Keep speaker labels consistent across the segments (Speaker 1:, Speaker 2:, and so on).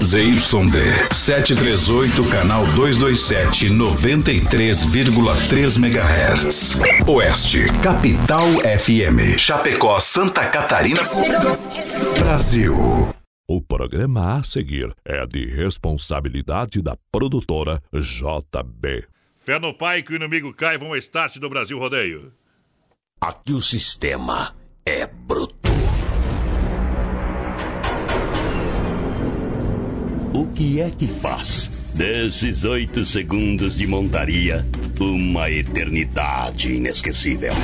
Speaker 1: ZYD 738, canal 227, 93,3 MHz. Oeste, Capital FM. Chapecó, Santa Catarina. Brasil.
Speaker 2: O programa a seguir é de responsabilidade da produtora JB.
Speaker 3: Fé no pai que o inimigo cai, vamos start do Brasil Rodeio.
Speaker 4: Aqui o sistema é bruto. O que é que faz desses oito segundos de montaria uma eternidade inesquecível?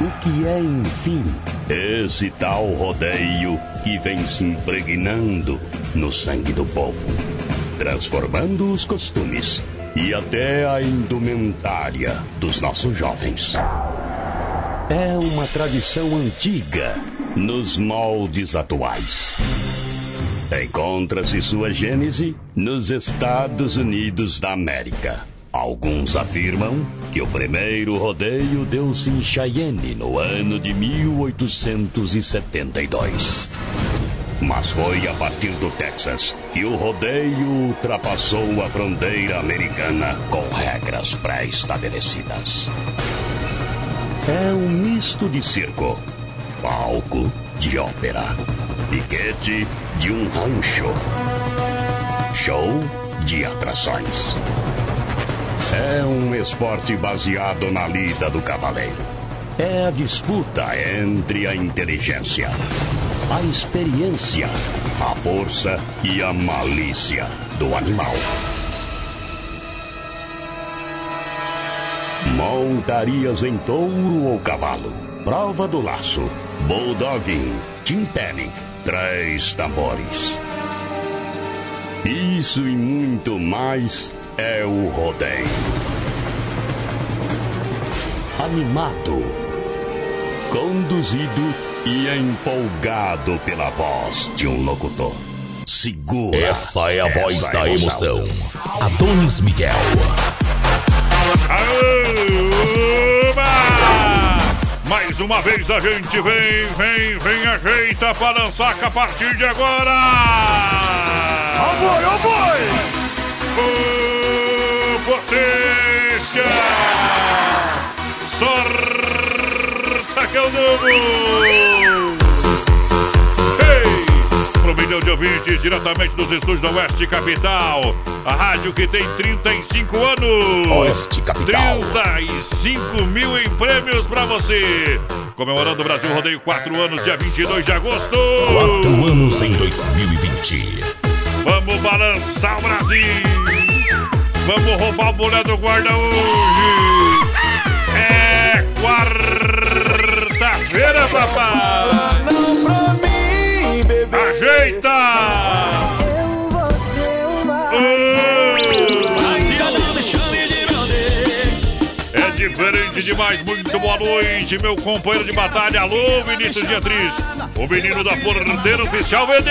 Speaker 4: O que é, enfim, esse tal rodeio que vem se impregnando no sangue do povo, transformando os costumes e até a indumentária dos nossos jovens? É uma tradição antiga nos moldes atuais. Encontra-se sua gênese nos Estados Unidos da América. Alguns afirmam que o primeiro rodeio deu-se em Cheyenne no ano de 1872. Mas foi a partir do Texas que o rodeio ultrapassou a fronteira americana com regras pré-estabelecidas. É um misto de circo, palco de ópera, piquete de um rancho, show de atrações. É um esporte baseado na lida do cavaleiro. É a disputa entre a inteligência, a experiência, a força e a malícia do animal. Montarias em touro ou cavalo, prova do laço, bulldogging, timpani, três tambores. Isso e muito mais é o rodeio. Animado, conduzido e empolgado pela voz de um locutor. Segura.
Speaker 2: Essa é a voz da emoção. Adonis Miguel.
Speaker 3: Mais uma vez a gente vem, vem, vem, ajeita para lançar a partir de agora!
Speaker 5: Ó oh boi, oh boi!
Speaker 3: Potência! Sorta que eu dou! 4 milhão de ouvintes diretamente dos estúdios da Oeste Capital. A rádio que tem 35 anos.
Speaker 2: Oeste Capital.
Speaker 3: 35 mil em prêmios pra você. Comemorando o Brasil Rodeio 4 anos, dia 22 de agosto.
Speaker 2: 4 anos em 2020.
Speaker 3: Vamos balançar o Brasil. Vamos roubar o boné do guarda hoje. É quarta-feira, papai.
Speaker 5: Não pra mim bebê.
Speaker 3: Ajeita! É diferente demais, muito boa noite, meu companheiro de batalha. Alô, Vinícius Beatriz, o menino da porteira oficial VD.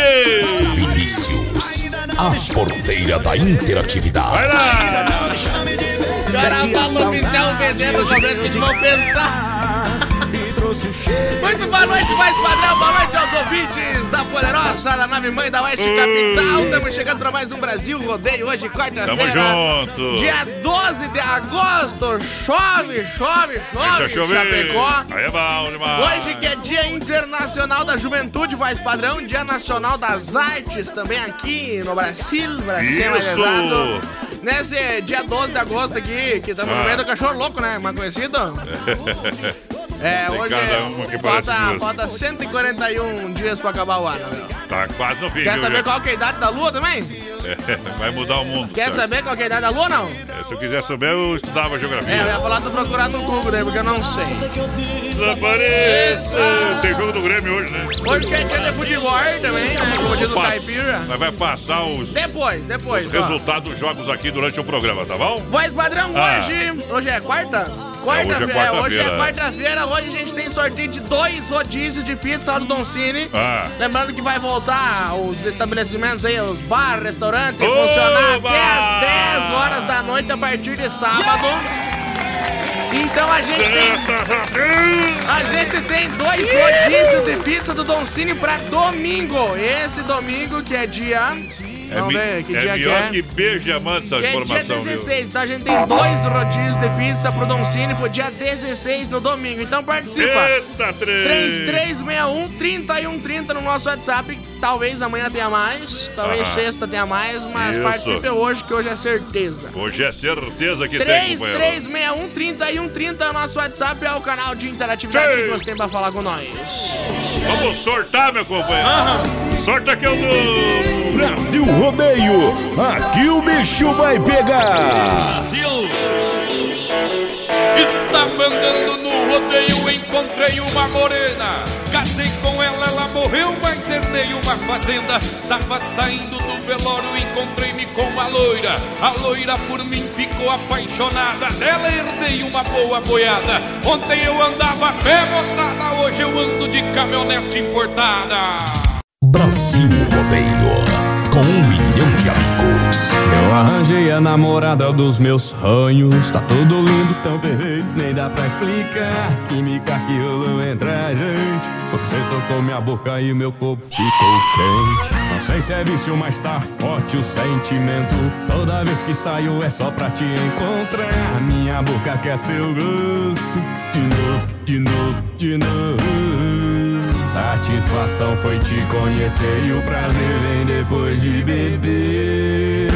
Speaker 2: Vinícius, a porteira da interatividade.
Speaker 3: Vai lá!
Speaker 6: Caramba, oficial vendendo, cobrando que vão pensar. Muito boa noite, mais padrão. Boa noite aos ouvintes da Poderosa, da nave mãe da Oeste Capital. Estamos chegando para mais um Brasil Rodeio hoje, quarta-feira.
Speaker 3: Tamo junto.
Speaker 6: Dia 12 de agosto. Chove, chove,
Speaker 3: Deixa
Speaker 6: chove.
Speaker 3: chover.
Speaker 6: Chapecó.
Speaker 3: Aí é bom demais.
Speaker 6: Hoje que é Dia Internacional da Juventude, voz padrão, Dia Nacional das Artes, também aqui no Brasil, Brasil mais
Speaker 3: Isso.
Speaker 6: Nesse dia 12 de agosto aqui, que estamos
Speaker 3: Ah.
Speaker 6: no meio do cachorro louco, né? Mais conhecido. É, hoje
Speaker 3: parece
Speaker 6: falta, falta 141 dias pra acabar o ano, meu.
Speaker 3: Tá quase no fim,
Speaker 6: Quer
Speaker 3: viu,
Speaker 6: saber
Speaker 3: gente?
Speaker 6: qual que é a idade da lua também?
Speaker 3: Vai mudar o mundo.
Speaker 6: Quer
Speaker 3: certo?
Speaker 6: saber qual é a idade da lua, não?
Speaker 3: É, Se eu quiser saber, eu estudava geografia.
Speaker 6: É, eu ia falar pra procurar no Google, né? Porque eu não sei.
Speaker 3: Desapareça! Tem jogo do Grêmio hoje, né?
Speaker 6: Hoje que é dia de futebol também, né? Como diz o Caipira.
Speaker 3: Mas vai passar os
Speaker 6: Depois, depois. ó.
Speaker 3: resultados dos jogos aqui durante o programa, tá bom?
Speaker 6: Voz padrão,
Speaker 3: Ah.
Speaker 6: hoje. Hoje é quarta?
Speaker 3: É, hoje é
Speaker 6: Quarta-feira.
Speaker 3: quarta-feira,
Speaker 6: hoje é
Speaker 3: é.
Speaker 6: quarta-feira. Hoje a gente tem sorteio de dois rodízios de pizza lá do Don Cine.
Speaker 3: Ah.
Speaker 6: Lembrando que vai voltar os estabelecimentos aí, os bar, restaurantes,
Speaker 3: Oba!
Speaker 6: funcionar até as 10 horas da noite a partir de sábado. Então a gente tem. A gente tem dois rodízios de pizza do Don Cine pra domingo. Esse domingo, que é dia.
Speaker 3: É,
Speaker 6: Vamos
Speaker 3: mi-
Speaker 6: ver que
Speaker 3: é
Speaker 6: dia que é.
Speaker 3: que beija, manda essa
Speaker 6: Que é dia
Speaker 3: informação,
Speaker 6: 16, então a gente tem dois rodízios de pizza pro Don Cine pro dia 16 no domingo. Então
Speaker 3: viu?
Speaker 6: participa.
Speaker 3: Eita, três!
Speaker 6: 3361 3130 no nosso WhatsApp. Talvez amanhã tenha mais, talvez
Speaker 3: Ah.
Speaker 6: sexta tenha mais, mas
Speaker 3: Isso.
Speaker 6: participe hoje que hoje é certeza.
Speaker 3: Hoje é certeza que tem, companheiro.
Speaker 6: 3361 3130 é o nosso WhatsApp, é o canal de interatividade
Speaker 3: Sim.
Speaker 6: que você tem pra falar com nós.
Speaker 3: Vamos sortar, meu companheiro. Sorta que eu dou.
Speaker 5: Brasil Rodeio, aqui o bicho vai pegar.
Speaker 7: Brasil. Estava andando no rodeio, encontrei uma morena. Casei com ela, ela morreu, mas herdei uma fazenda. Tava saindo do velório, encontrei-me com uma loira. A loira por mim ficou apaixonada. Dela herdei uma boa boiada. Ontem eu andava a pé, moçada. Hoje eu ando de caminhonete importada.
Speaker 2: Brasil Rodeio. Com um milhão de amigos.
Speaker 8: Eu arranjei a namorada dos meus sonhos. Tá tudo lindo, tão perfeito, nem dá pra explicar. Química que rolou entre a gente. Você tocou minha boca e meu corpo ficou quente. Não sei se é vício, mas tá forte o sentimento. Toda vez que saio é só pra te encontrar. Minha boca quer seu gosto. De novo, de novo, de novo. Satisfação foi te conhecer e o prazer vem depois de beber.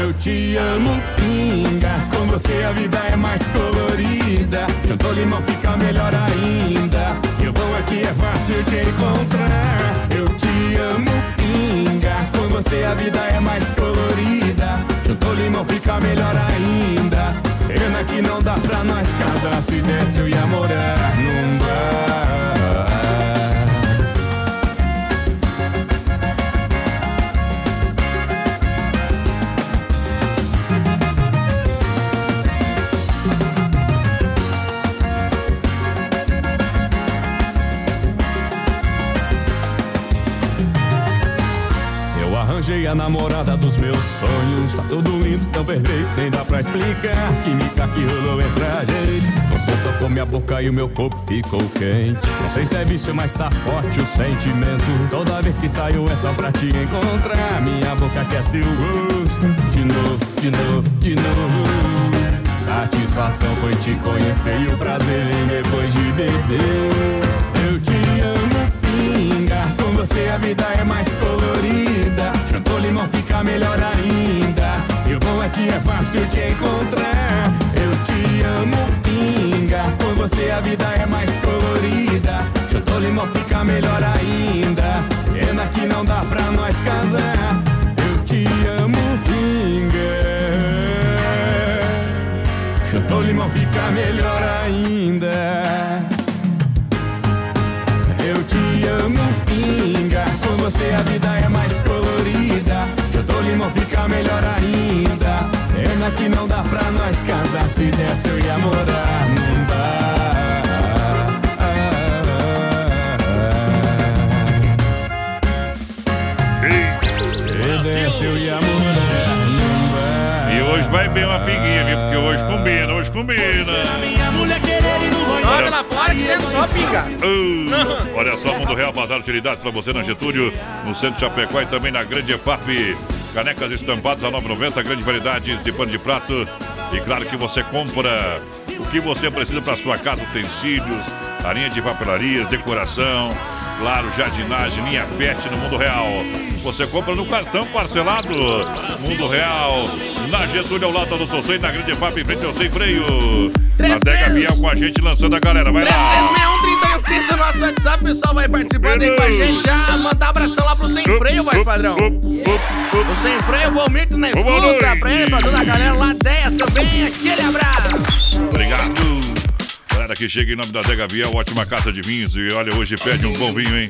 Speaker 8: Eu te amo, pinga. Com você a vida é mais colorida. Juntou limão, fica melhor ainda. E o bom é é fácil te encontrar. Eu te amo, pinga. Com você a vida é mais colorida. Juntou limão, fica melhor ainda. Pena que não dá pra nós casar. Se desse, eu ia morar num bar. A namorada dos meus sonhos. Tá tudo lindo, tão perfeito, nem dá pra explicar. Química que rolou entre a gente. Você tocou minha boca e o meu corpo ficou quente. Não sei se é vício, mas tá forte o sentimento. Toda vez que saio é só pra te encontrar. Minha boca quer seu gosto. De novo, de novo, de novo. Satisfação foi te conhecer e o prazer vem depois de beber. Eu te amo, pinga. Com você a vida é mais colorida. Juntou limão, fica melhor ainda. E o bom é que é fácil te encontrar. Eu te amo, pinga. Com você a vida é mais colorida. Juntou limão, fica melhor ainda. Pena que não dá pra nós casar. Eu te amo, pinga. Chutou limão, fica melhor ainda. Eu te amo, pinga. Com você a vida é limão, fica melhor ainda. Pena que não dá pra nós casar. Se desse, eu ia morar num bar. Se desse, eu ia morar num bar.
Speaker 3: E hoje vai bem uma piguinha, viu? Porque hoje combina, hoje combina.
Speaker 6: Joga lá fora que tem só pinga.
Speaker 3: Ah, olha só, Mundo Real Bazar Utilidades para você na Getúlio, no centro de Chapecó e também na Grande EFAP. Canecas estampadas a 9,90, grande variedade de pano de prato. E claro que você compra o que você precisa para sua casa, utensílios, a linha de papelarias, decoração, claro, jardinagem, linha pet no Mundo Real. Você compra no cartão parcelado. Mundo Real, na Getúlio, ao lado da Doutor Sem, na Grande EFAP, em frente ao Sem Freio.
Speaker 6: Três,
Speaker 3: A Dega. Biel com a gente lançando a galera, vai lá.
Speaker 6: 3361 3130 no nosso WhatsApp, o pessoal vai participando aí com a gente. Já mandar abração lá pro Sem Freio, vai, padrão. O Sem Freio, o Valmir na escuta, pra ele, pra toda a galera lá, Deia também, aquele abraço.
Speaker 3: Obrigado. Galera que chega em nome da Dega Viel, ótima carta de vinhos. E olha, hoje pede um bom vinho, hein?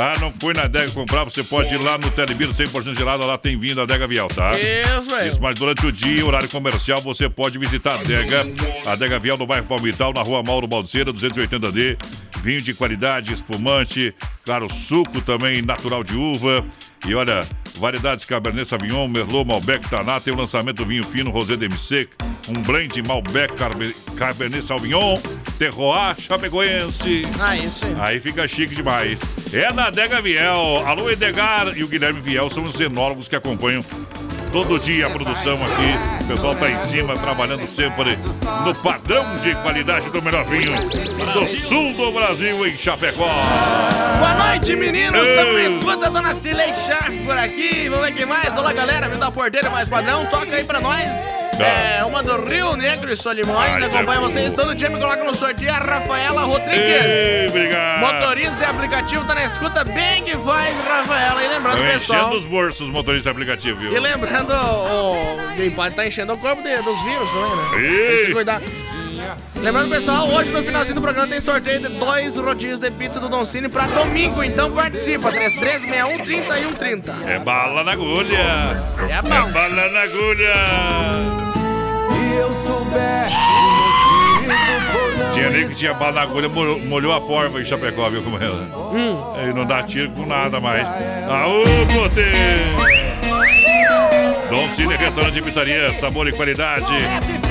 Speaker 3: Ah, não foi na Dega comprar, você pode ir lá no Telebir 100% gelado, lá tem vinho da Dega Viel, tá?
Speaker 6: Isso, velho.
Speaker 3: Isso, mas durante o dia, horário comercial, você pode visitar a Dega, a Dega Viel no bairro Palmital, na rua Mauro Baldeira, 280D. Vinho de qualidade, espumante, claro, suco também natural de uva. E olha, variedades Cabernet Sauvignon, Merlot, Malbec, Taná. Tem o lançamento do vinho fino Rosé DMC, um blend Malbec, Cabernet Sauvignon, Terroir, Chapecoense.
Speaker 6: Ah, isso aí.
Speaker 3: Aí fica chique demais. É na Adega Viel. Alô, Edgar e o Guilherme Viel são os enólogos que acompanham todo dia a produção aqui. O pessoal tá em cima, trabalhando sempre no padrão de qualidade do melhor vinho do sul do Brasil, em Chapecó.
Speaker 6: Boa noite, meninos. Estamos na escuta, dona Cilei Sharp por aqui. Vamos ver quem mais. Olá, galera. Vindo da porteira mais padrão. Toca aí pra nós. É, uma do Rio Negro e Solimões. Acompanha vocês todo dia. Me coloca no sorteio a Rafaela Rodrigues.
Speaker 3: Ei, obrigado.
Speaker 6: Motorista de aplicativo tá na escuta. Bem que faz, Rafaela. E lembrando,
Speaker 3: Estão
Speaker 6: pessoal.
Speaker 3: enchendo os bolsos os motoristas de aplicativo, viu?
Speaker 6: E lembrando, o, pode tá enchendo o corpo de- dos vírus também, né?
Speaker 3: Ei.
Speaker 6: Tem que se cuidar. Lembrando, pessoal, hoje no finalzinho do programa tem sorteio de dois rodízios de pizza do Don Cine pra domingo. Então participa, 3361 3130.
Speaker 3: É bala na agulha.
Speaker 6: É bom.
Speaker 3: bala na agulha.
Speaker 9: Se eu não
Speaker 3: Tinha nem que tinha bala na agulha, molhou, molhou a porva em Chapecó, viu como é?
Speaker 6: Hum.
Speaker 3: Aí não dá tiro com nada mais. Aô, Bote! Dom Cine Restaurante e Pizzaria, sabor e qualidade.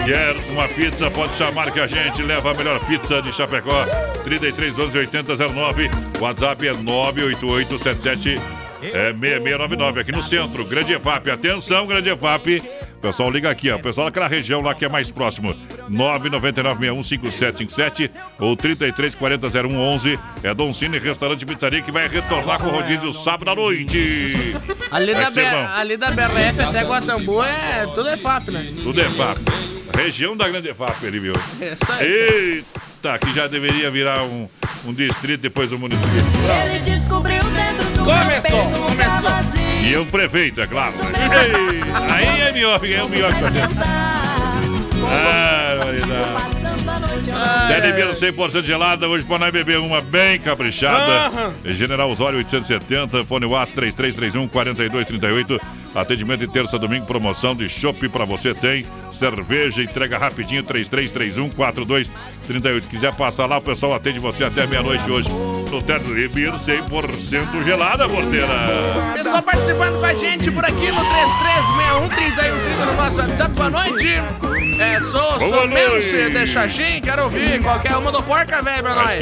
Speaker 3: Quer uma pizza? Pode chamar que a gente leva a melhor pizza de Chapecó. 33 11 80 09. WhatsApp é 98877 é 6699 aqui no centro. Grande EFAP. Atenção, Grande EFAP. Pessoal, liga aqui, ó. O pessoal daquela região lá que é mais próximo. 999615757 ou 33400111. É Dom Cine Restaurante e Pizzaria que vai retornar com o rodízio sábado à noite.
Speaker 6: Ali
Speaker 3: Vai
Speaker 6: da,
Speaker 3: ser
Speaker 6: B- ali da BRF até Guatambu é tudo é fato, né?
Speaker 3: Tudo é FAP. Região da Grande FAP ali, viu?
Speaker 6: É.
Speaker 3: Eita, que já deveria virar um, um distrito depois do município.
Speaker 10: Ele descobriu dentro do
Speaker 6: Começou, começou.
Speaker 3: E o prefeito, é claro. Ei, aí é melhor, é o melhor que fazer. Ah, variedade.
Speaker 10: Passando a noite
Speaker 3: Série Beer 100% gelada, hoje para nós beber uma bem caprichada.
Speaker 6: Aham.
Speaker 3: General Osório 870, fone WhatsApp 3331 4238. Atendimento de terça a domingo, promoção de chopp para você tem. Cerveja, entrega rapidinho 3331 4238. Quiser passar lá, o pessoal atende você até meia-noite hoje. No Teto Beer 100% gelada, porteira.
Speaker 6: Pessoal participando com a gente por aqui no 3361 3130 no nosso WhatsApp. Boa noite. É, sou,
Speaker 3: Boa
Speaker 6: sou. Menche de Xaxim, quero ouvir qualquer uma do Porca Velho pra nós.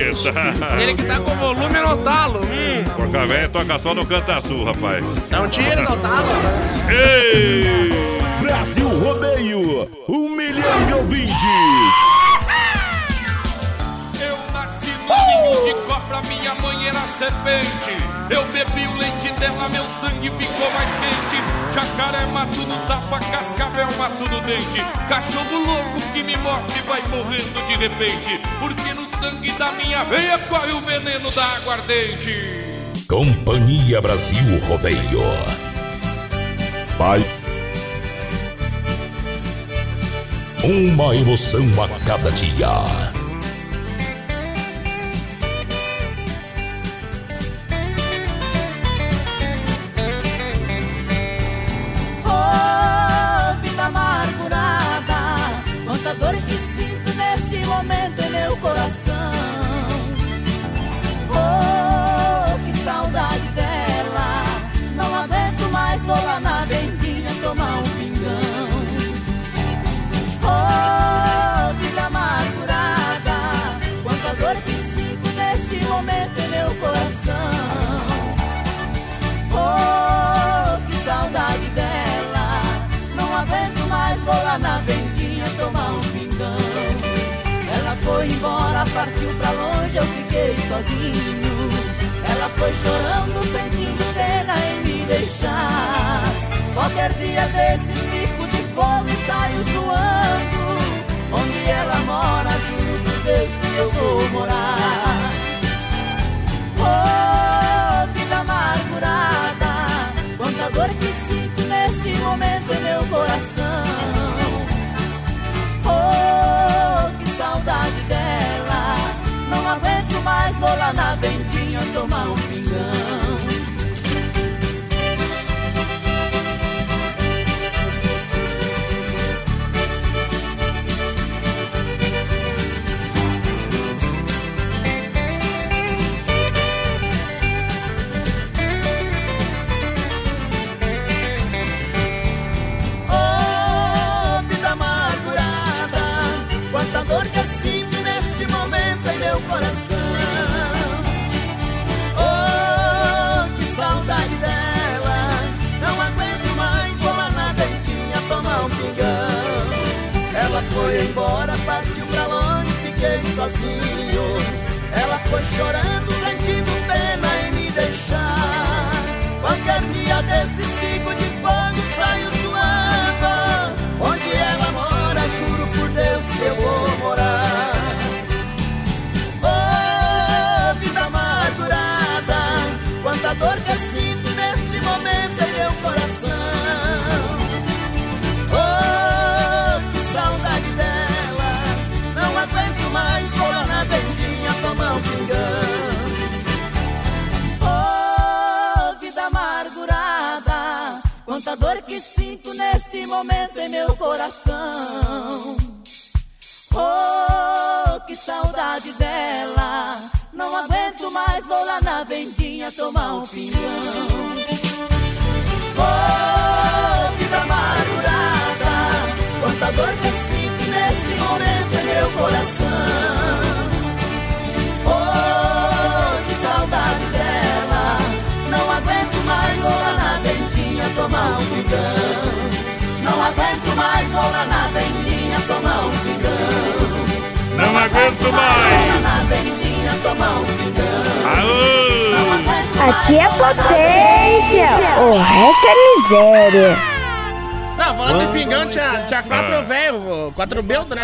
Speaker 3: Tá.
Speaker 6: Se ele que tá com volume no talo. Hum,
Speaker 3: Porca velha toca só no Canta Sul, rapaz.
Speaker 6: então tira no talo. né?
Speaker 3: Ei!
Speaker 5: Brasil Rodeio, um milhão de ouvintes.
Speaker 7: Ninho de cobra, minha mãe era serpente. Eu bebi o leite dela, meu sangue ficou mais quente. Jacaré mato no tapa, cascavel mato no dente. Cachorro louco que me morde vai morrendo de repente. Porque no sangue da minha veia corre o veneno da aguardente.
Speaker 2: Companhia Brasil Rodeio. Vai. Uma emoção a cada dia.
Speaker 10: Oh, sozinho. Ela foi chorando, sentindo pena em me deixar. Qualquer dia desses fico de fome e saio zoando. Onde ela mora, juro por Deus que eu vou morar. Oh,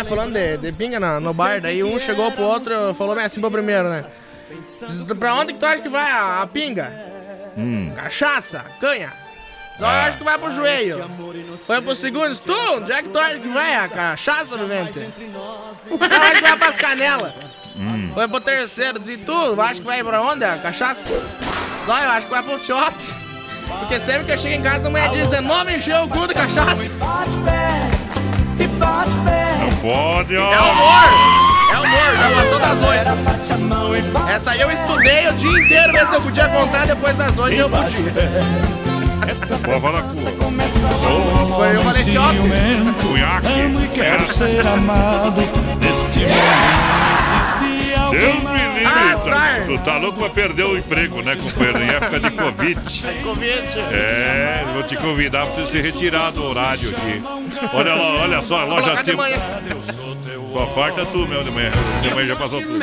Speaker 6: né? Falando de, de pinga no, no bar. Daí um chegou pro outro, falou bem assim pro primeiro, né? Diz, Pra onde que tu acha que vai a, a pinga?
Speaker 3: Hum.
Speaker 6: Cachaça, canha. Só eu
Speaker 3: Ah.
Speaker 6: acho que vai pro joelho. Foi pro segundo, diz, tu, onde é que tu acha que vai a cachaça, vivente? Eu acho que vai pras canelas.
Speaker 3: Hum.
Speaker 6: Foi pro terceiro, diz, tu, acha que vai pra onde a cachaça? Só eu acho que vai pro shopping. Porque sempre que eu chego em casa, a mulher diz, de novo encheu o cu de cachaça.
Speaker 3: Não pode, ó.
Speaker 6: É humor! É humor, já passou das oito. Essa aí eu estudei o dia inteiro, ver se eu podia contar depois das oito e eu podia.
Speaker 3: Pode falar com
Speaker 6: Foi eu falei que ótimo.
Speaker 3: Cunhaque.
Speaker 11: Quero ser amado neste
Speaker 3: Deus me livre.
Speaker 6: Azar.
Speaker 3: Tá, tu tá louco pra perder o emprego, né, companheiro? Em época de Covid.
Speaker 6: Convite.
Speaker 3: É, vou te convidar pra você se retirar do horário aqui. Olha lá, olha só,
Speaker 6: de
Speaker 3: que.
Speaker 6: manhã.
Speaker 3: Só falta tu, meu, de manhã. De manhã já passou tudo.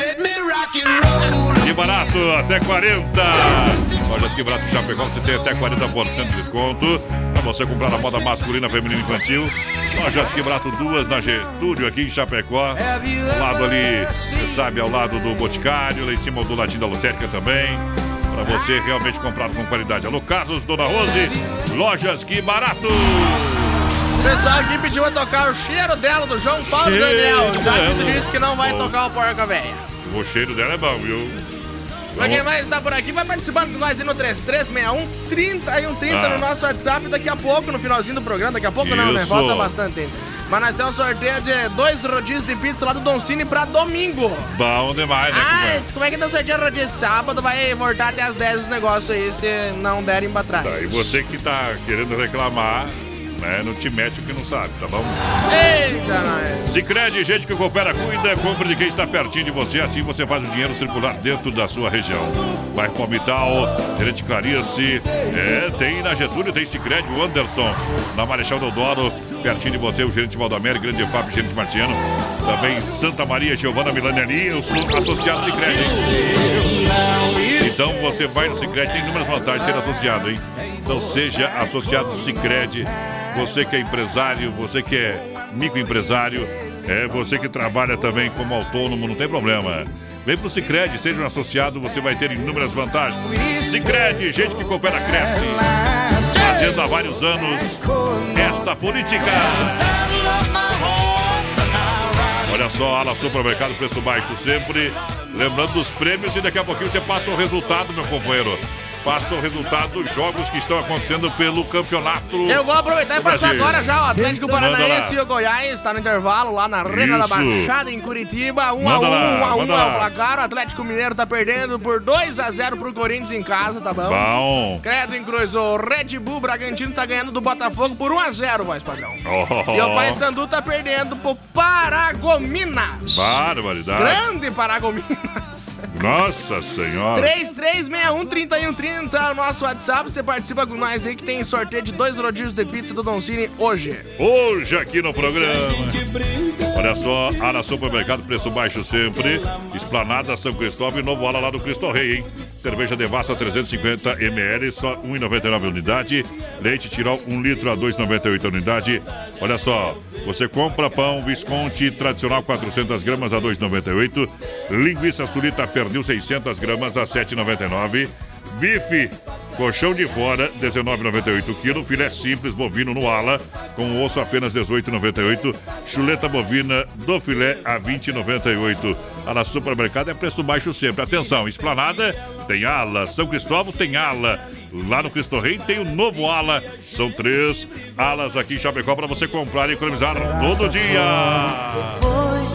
Speaker 3: Que barato, até 40. Lojas que barato já pegou, você tem até 40% de desconto. Pra você comprar a moda masculina, feminina e infantil. Lojas que barato, duas na Getúlio, aqui em Chapecó. Lado ali, você sabe, ao lado do Boticário, lá em cima do ladinho da lotérica também. Pra você realmente comprar com qualidade. Alô, Carlos, Dona Rose, lojas que barato.
Speaker 6: O pessoal aqui pediu pra tocar o cheiro dela do João Paulo
Speaker 3: Cheiro
Speaker 6: Daniel. Já
Speaker 3: dela.
Speaker 6: disse que não vai
Speaker 3: Bom.
Speaker 6: tocar o porca velha.
Speaker 3: O cheiro dela é bom, viu?
Speaker 6: Pra quem mais tá por aqui, vai participando com nós aí no 3361 30 e 130
Speaker 3: Ah.
Speaker 6: no nosso WhatsApp daqui a pouco, no finalzinho do programa. Daqui a pouco não, né?
Speaker 3: Isso.
Speaker 6: Falta bastante ainda. Mas nós temos um sorteio de dois rodízios de pizza lá do Don Cine pra domingo.
Speaker 3: Bom demais, né,
Speaker 6: Ah,
Speaker 3: companheiro?
Speaker 6: como é que dá sorteio rodízio? Sábado vai voltar até as 10 os negócios aí, se não derem pra trás.
Speaker 3: Tá, e você que tá querendo reclamar, né? Não te mete o que não sabe, tá bom?
Speaker 6: Eita, nós.
Speaker 3: Sicredi, gente que coopera, cuida, compra de quem está pertinho de você, assim você faz o dinheiro circular dentro da sua região. Bairro Palmital, Gerente Clarice, é, tem na Getúlio, tem Sicredi, o Anderson, na Marechal Deodoro, pertinho de você, o gerente Valdamere, Grande Fábio, gerente Martiano, também Santa Maria, Giovana Milani ali, eu sou associado Sicredi. Então você vai no Sicredi, tem inúmeras vantagens ser associado, hein? Então seja associado Sicredi, você que é empresário, você que é microempresário, é você que trabalha também como autônomo, não tem problema. Vem pro Sicredi, seja um associado, você vai ter inúmeras vantagens. Sicredi, gente que coopera cresce. Fazendo há vários anos esta política. Olha só, Ala Supermercado, preço baixo sempre. Lembrando dos prêmios e daqui a pouquinho você passa o resultado, meu companheiro. Passa o resultado dos jogos que estão acontecendo pelo campeonato.
Speaker 6: Eu vou aproveitar e passar
Speaker 3: Brasil.
Speaker 6: agora já o Atlético Paranaense e o Goiás. Tá no intervalo lá na Arena da. Baixada, em Curitiba. 1 a
Speaker 3: Manda
Speaker 6: 1
Speaker 3: lá,
Speaker 6: 1 a 1
Speaker 3: manda
Speaker 6: é o placar. O Atlético Mineiro tá perdendo por 2 a 0 pro Corinthians em casa, tá bom?
Speaker 3: Bom.
Speaker 6: Credo em Cruz, o Red Bull Bragantino tá ganhando do Botafogo por 1 a 0 voz padrão.
Speaker 3: Oh,
Speaker 6: E o Paysandu tá perdendo pro Paragominas.
Speaker 3: Barbaridade.
Speaker 6: Grande Paragominas.
Speaker 3: Nossa senhora.
Speaker 6: 3361-3130 é o nosso WhatsApp. Você participa com nós aí que tem sorteio de dois rodízios de pizza do Don Cine hoje.
Speaker 3: Hoje aqui no programa. Olha só, Ala Supermercado, preço baixo sempre. Esplanada São Cristóvão e novo ala lá do Cristo Rei, hein? Cerveja Devassa 350 ml, só 1,99 unidade. Leite Tirol 1 litro a 2,98 unidade. Olha só, você compra pão Visconti tradicional 400 gramas a 2,98. Linguiça Sulita perdeu 600 gramas a 7,99. Bife Colchão de fora, 19,98 kg. Filé simples bovino no ala, com osso apenas 18,98. Chuleta bovina do filé a 20,98. A na supermercado é preço baixo sempre. Atenção, esplanada tem ala. São Cristóvão tem ala. Lá no Cristo Rei tem o um novo ala. São três alas aqui em Chapecó para você comprar e economizar todo dia.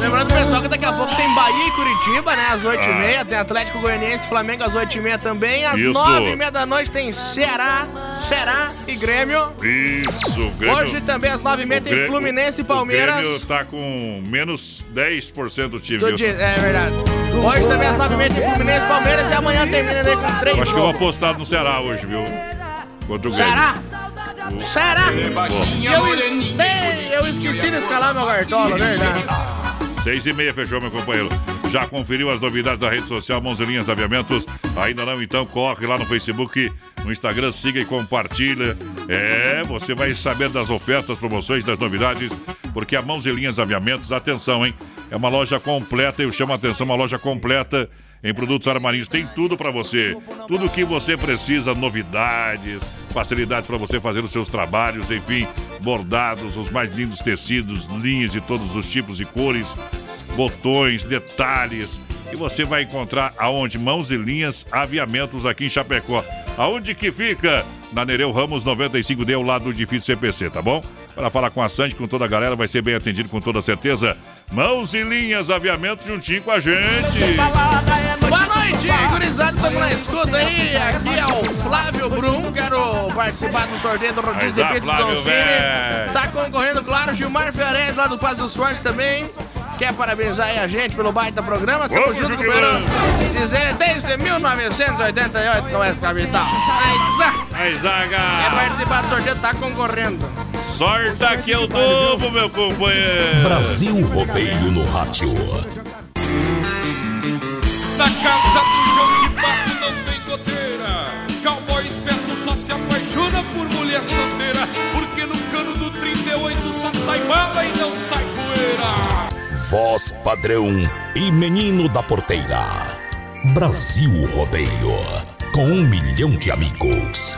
Speaker 6: Lembrando, pessoal, que daqui a pouco tem Bahia e Curitiba, né? Às 8h30. Ah. Tem Atlético Goianiense Flamengo às 8h30 também. Às 9h30 da noite tem Ceará, Ceará e Grêmio.
Speaker 3: Isso, Grêmio.
Speaker 6: Hoje também às 9h30 tem Fluminense e Palmeiras. O
Speaker 3: Grêmio tá com menos 10% do time.
Speaker 6: Viu? É verdade. Hoje também às 9h30 tem Fluminense Palmeiras e amanhã termina né, com 3
Speaker 3: Acho que eu vou apostar no Ceará hoje, viu?
Speaker 6: Contra o. Ceará! Ceará! Eu, eu esqueci de escalar meu cartola, verdade?
Speaker 3: Seis e meia, fechou, meu companheiro. Já conferiu as novidades da rede social Mãozinhas Aviamentos? Ainda não? Então corre lá no Facebook, no Instagram, siga e compartilha. É, você vai saber das ofertas, promoções, das novidades, porque a Mãos Linhas Aviamentos, atenção, hein? É uma loja completa, eu chamo a atenção, uma loja completa em produtos armarinhos. Tem tudo para você. Tudo que você precisa, novidades, facilidades para você fazer os seus trabalhos, enfim, bordados, os mais lindos tecidos, linhas de todos os tipos e cores, botões, detalhes. E você vai encontrar aonde? Mãos e linhas, aviamentos aqui em Chapecó. Aonde que fica? Na Nereu Ramos 95D, ao lado do edifício CPC, tá bom? Para falar com a Sandy, com toda a galera, vai ser bem atendido com toda certeza. Mãos e linhas, aviamentos juntinho com a gente.
Speaker 6: Boa noite, gurizada, estamos na escuta aí. Aqui é o Flávio Brum, quero participar do sorteio do Rodízio de Pizza do Cine. Tá concorrendo, claro, Gilmar Ferez, lá do Paz dos Fortes também. Quer parabenizar aí a gente pelo baita programa? Tamo Vamos, junto. Dizer desde 1988 com essa capital.
Speaker 3: Aí, Zaga.
Speaker 6: Quer participar do sorteio? Tá concorrendo.
Speaker 3: Sorte que eu dobro, meu companheiro.
Speaker 1: Brasil Rodeio no Rádio.
Speaker 7: Na casa do João de Pato não tem goteira. Cowboy esperto só se apaixona por mulher solteira. Porque no cano do 38 só sai bala e não sai poeira
Speaker 1: voz padrão e menino da porteira. Brasil Rodeio, com um milhão de amigos.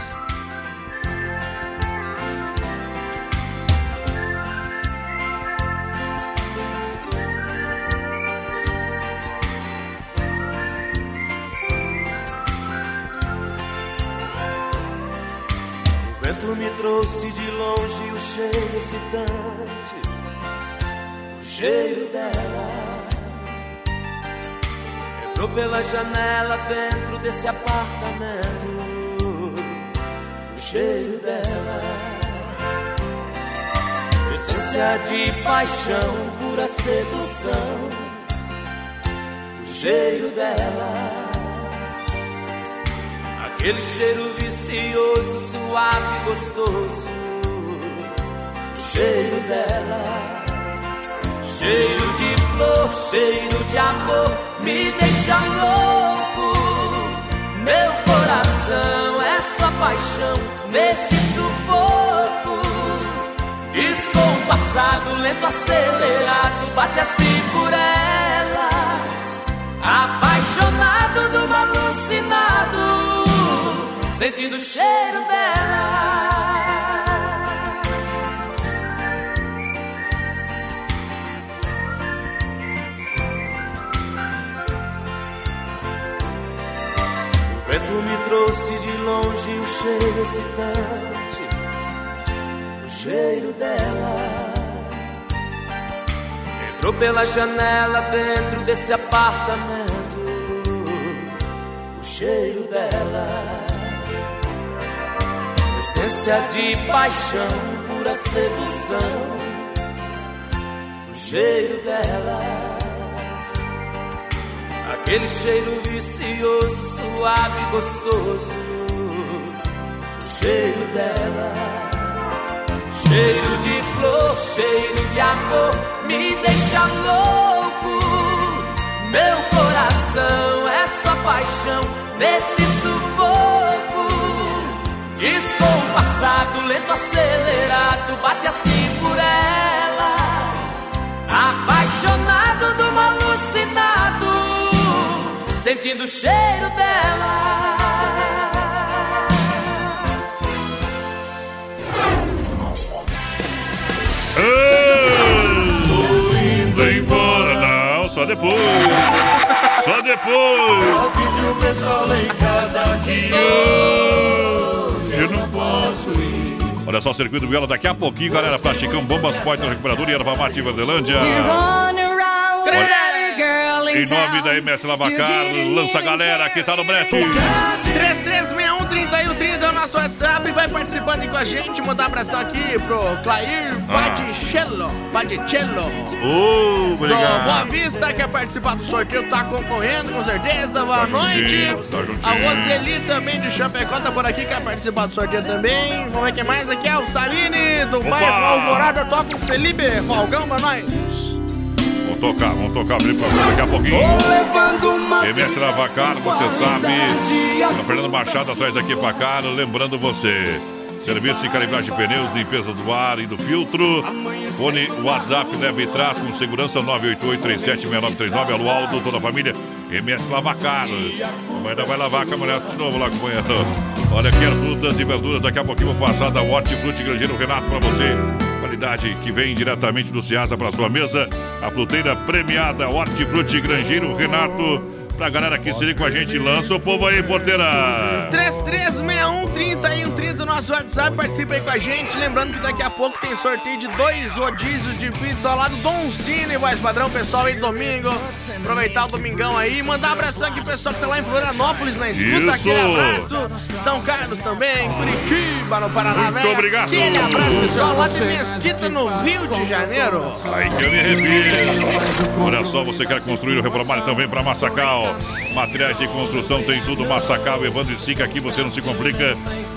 Speaker 9: Excitante cheiro dela entrou pela janela dentro desse apartamento. O cheiro dela, essência de paixão, pura sedução. O cheiro dela, aquele cheiro vicioso, suave, gostoso. Cheiro dela Cheiro de flor, cheiro de amor, me deixa louco. Meu coração é só paixão nesse sufoco. Descompassado, lento, acelerado, bate assim por ela. Apaixonado do alucinado, sentindo o cheiro dela. Trouxe de longe o cheiro excitante, o cheiro dela. Entrou pela janela dentro desse apartamento, o cheiro dela. Essência de paixão, pura sedução, o cheiro dela Aquele cheiro vicioso, suave e gostoso. Cheiro dela. Cheiro de flor, cheiro de amor, me deixa louco. Meu coração é só paixão nesse sentindo o cheiro dela.
Speaker 3: Tô indo embora, não, só depois. Só depois.
Speaker 12: Avise o pessoal em casa que hoje eu não posso ir.
Speaker 3: Olha só, Circuito Viola, daqui a pouquinho, galera, pra Chicão, Bombas, Poitra, Recuperador e Erva Mate Verdelândia. Em nome da MS Lavacar, lança a galera que tá no brete.
Speaker 6: 3361-3130 é o nosso WhatsApp. Vai participando aí com a gente. Mandar um abração aqui pro Clair Padicello. Padicello.
Speaker 3: Ô,
Speaker 6: Do
Speaker 3: obrigado.
Speaker 6: Boa Vista, quer participar do sorteio, tá concorrendo, com certeza. Boa
Speaker 3: Tá
Speaker 6: noite.
Speaker 3: juntinho, tá juntinho.
Speaker 6: A Roseli também de Chapecó tá por aqui, quer participar do sorteio também. Vamos ver quem mais aqui é o Saline do bairro Alvorada. Toca o Felipe Falgão pra nós.
Speaker 3: Vamos tocar, vamos tocar, abrir pra daqui a pouquinho. MS Lavacar, você sabe. Fernando Machado atrás daqui pra cá, lembrando você. Serviço de calibragem de pneus, limpeza do ar e do filtro. Fone WhatsApp leve e traz com segurança 988376939. Alô, Aldo, toda a família. MS Lavacar. Amanhã ainda vai lavar a caminhonete de novo lá, companheiro. Olha, quer frutas e verduras. Daqui a pouquinho vou passar da Hortifruti Grangeiro Renato pra você. Qualidade que vem diretamente do Ciasa para sua mesa. A fruteira premiada Hortifruti Grangeiro Renato. Pra galera que se liga com a gente, lança o povo aí, porteira.
Speaker 6: 3361-3130, nosso WhatsApp, participa aí com a gente. Lembrando que daqui a pouco tem sorteio de dois rodízios de pizza lá do Dom Cine, voz padrão, pessoal aí domingo. Aproveitar o domingão aí. Mandar um abração aqui pro pessoal que tá lá em Florianópolis na escuta.
Speaker 3: Isso.
Speaker 6: Aquele abraço. São Carlos também, Curitiba, no Paraná,
Speaker 3: Muito
Speaker 6: velho.
Speaker 3: obrigado.
Speaker 6: Aquele abraço, pessoal, lá de Mesquita, no Rio de Janeiro.
Speaker 3: Aí que eu me arrepio. Olha só, você quer construir ou reformar? Então vem pra Massacal. Materiais de construção tem tudo. Massacal, Evandro e Sica, aqui você não se complica.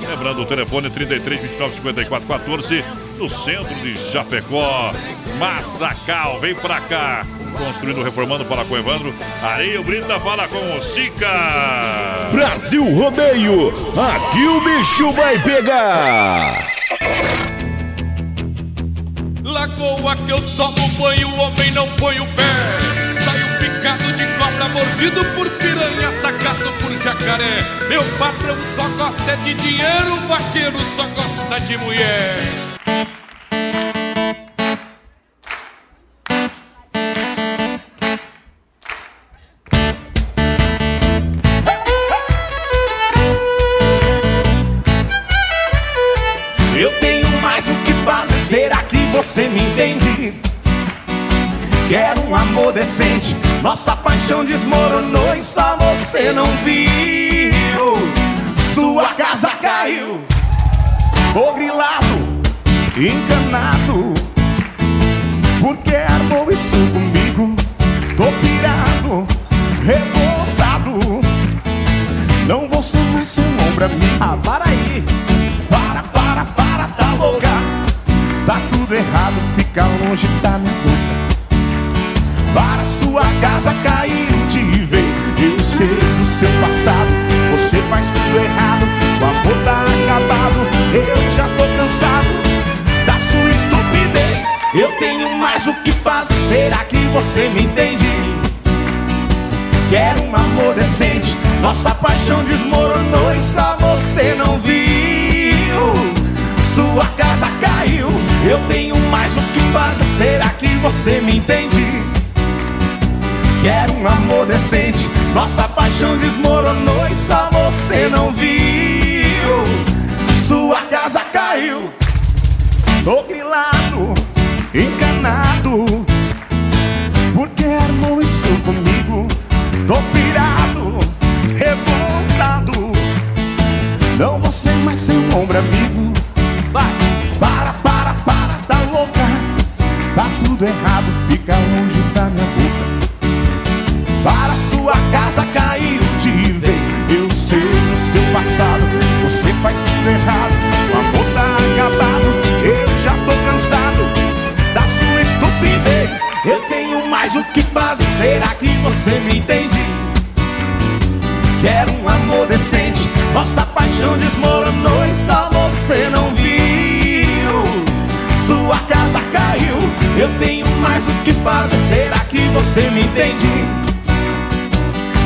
Speaker 3: Lembrando o telefone 33 29 54 14 no centro de Chapecó. Massacal, vem pra cá. Construindo, reformando, fala com o Evandro. Areia Brita, fala com o Sica.
Speaker 2: Brasil Rodeio, aqui o bicho vai pegar.
Speaker 7: Lagoa que eu tomo banho, o homem não põe o pé. Saio picado de mordido por piranha, atacado por jacaré. Meu patrão só gosta de dinheiro, vaqueiro só gosta de mulher.
Speaker 11: Eu tenho mais o que fazer, será que você me entende? Quero um amor decente, nossa paixão desmoronou e só você não viu. Sua casa caiu, tô grilado, encanado. Porque armou isso comigo? Tô pirado, revoltado. Não vou ser mais seu ombro amigo. Ah, para aí. Para, para, para, tá louca. Tá tudo errado, fica longe da minha boca. Para sua casa caiu de vez. Eu sei do seu passado, você faz tudo errado. O amor tá acabado, eu já tô cansado da sua estupidez. Eu tenho mais o que fazer, será que você me entende? Quero um amor decente, nossa paixão desmoronou e só você não viu. Sua casa caiu, eu tenho mais o que fazer, será que você me entende? Quero um amor decente, nossa paixão desmoronou e só você não viu. Sua casa caiu, tô grilado, encanado. Porque armou isso comigo? Tô pirado, revoltado. Não vou ser mais seu ombro amigo. Vai, para, para, para, tá louca. Tá tudo errado, fica longe sua casa caiu de vez. Eu sei do seu passado, você faz tudo errado. O amor tá acabado, eu já tô cansado da sua estupidez.
Speaker 13: Eu tenho mais o que fazer, será que você me entende? Quero um amor decente, nossa paixão desmoronou e só você não viu. Sua casa caiu, eu tenho mais o que fazer, será que você me entende?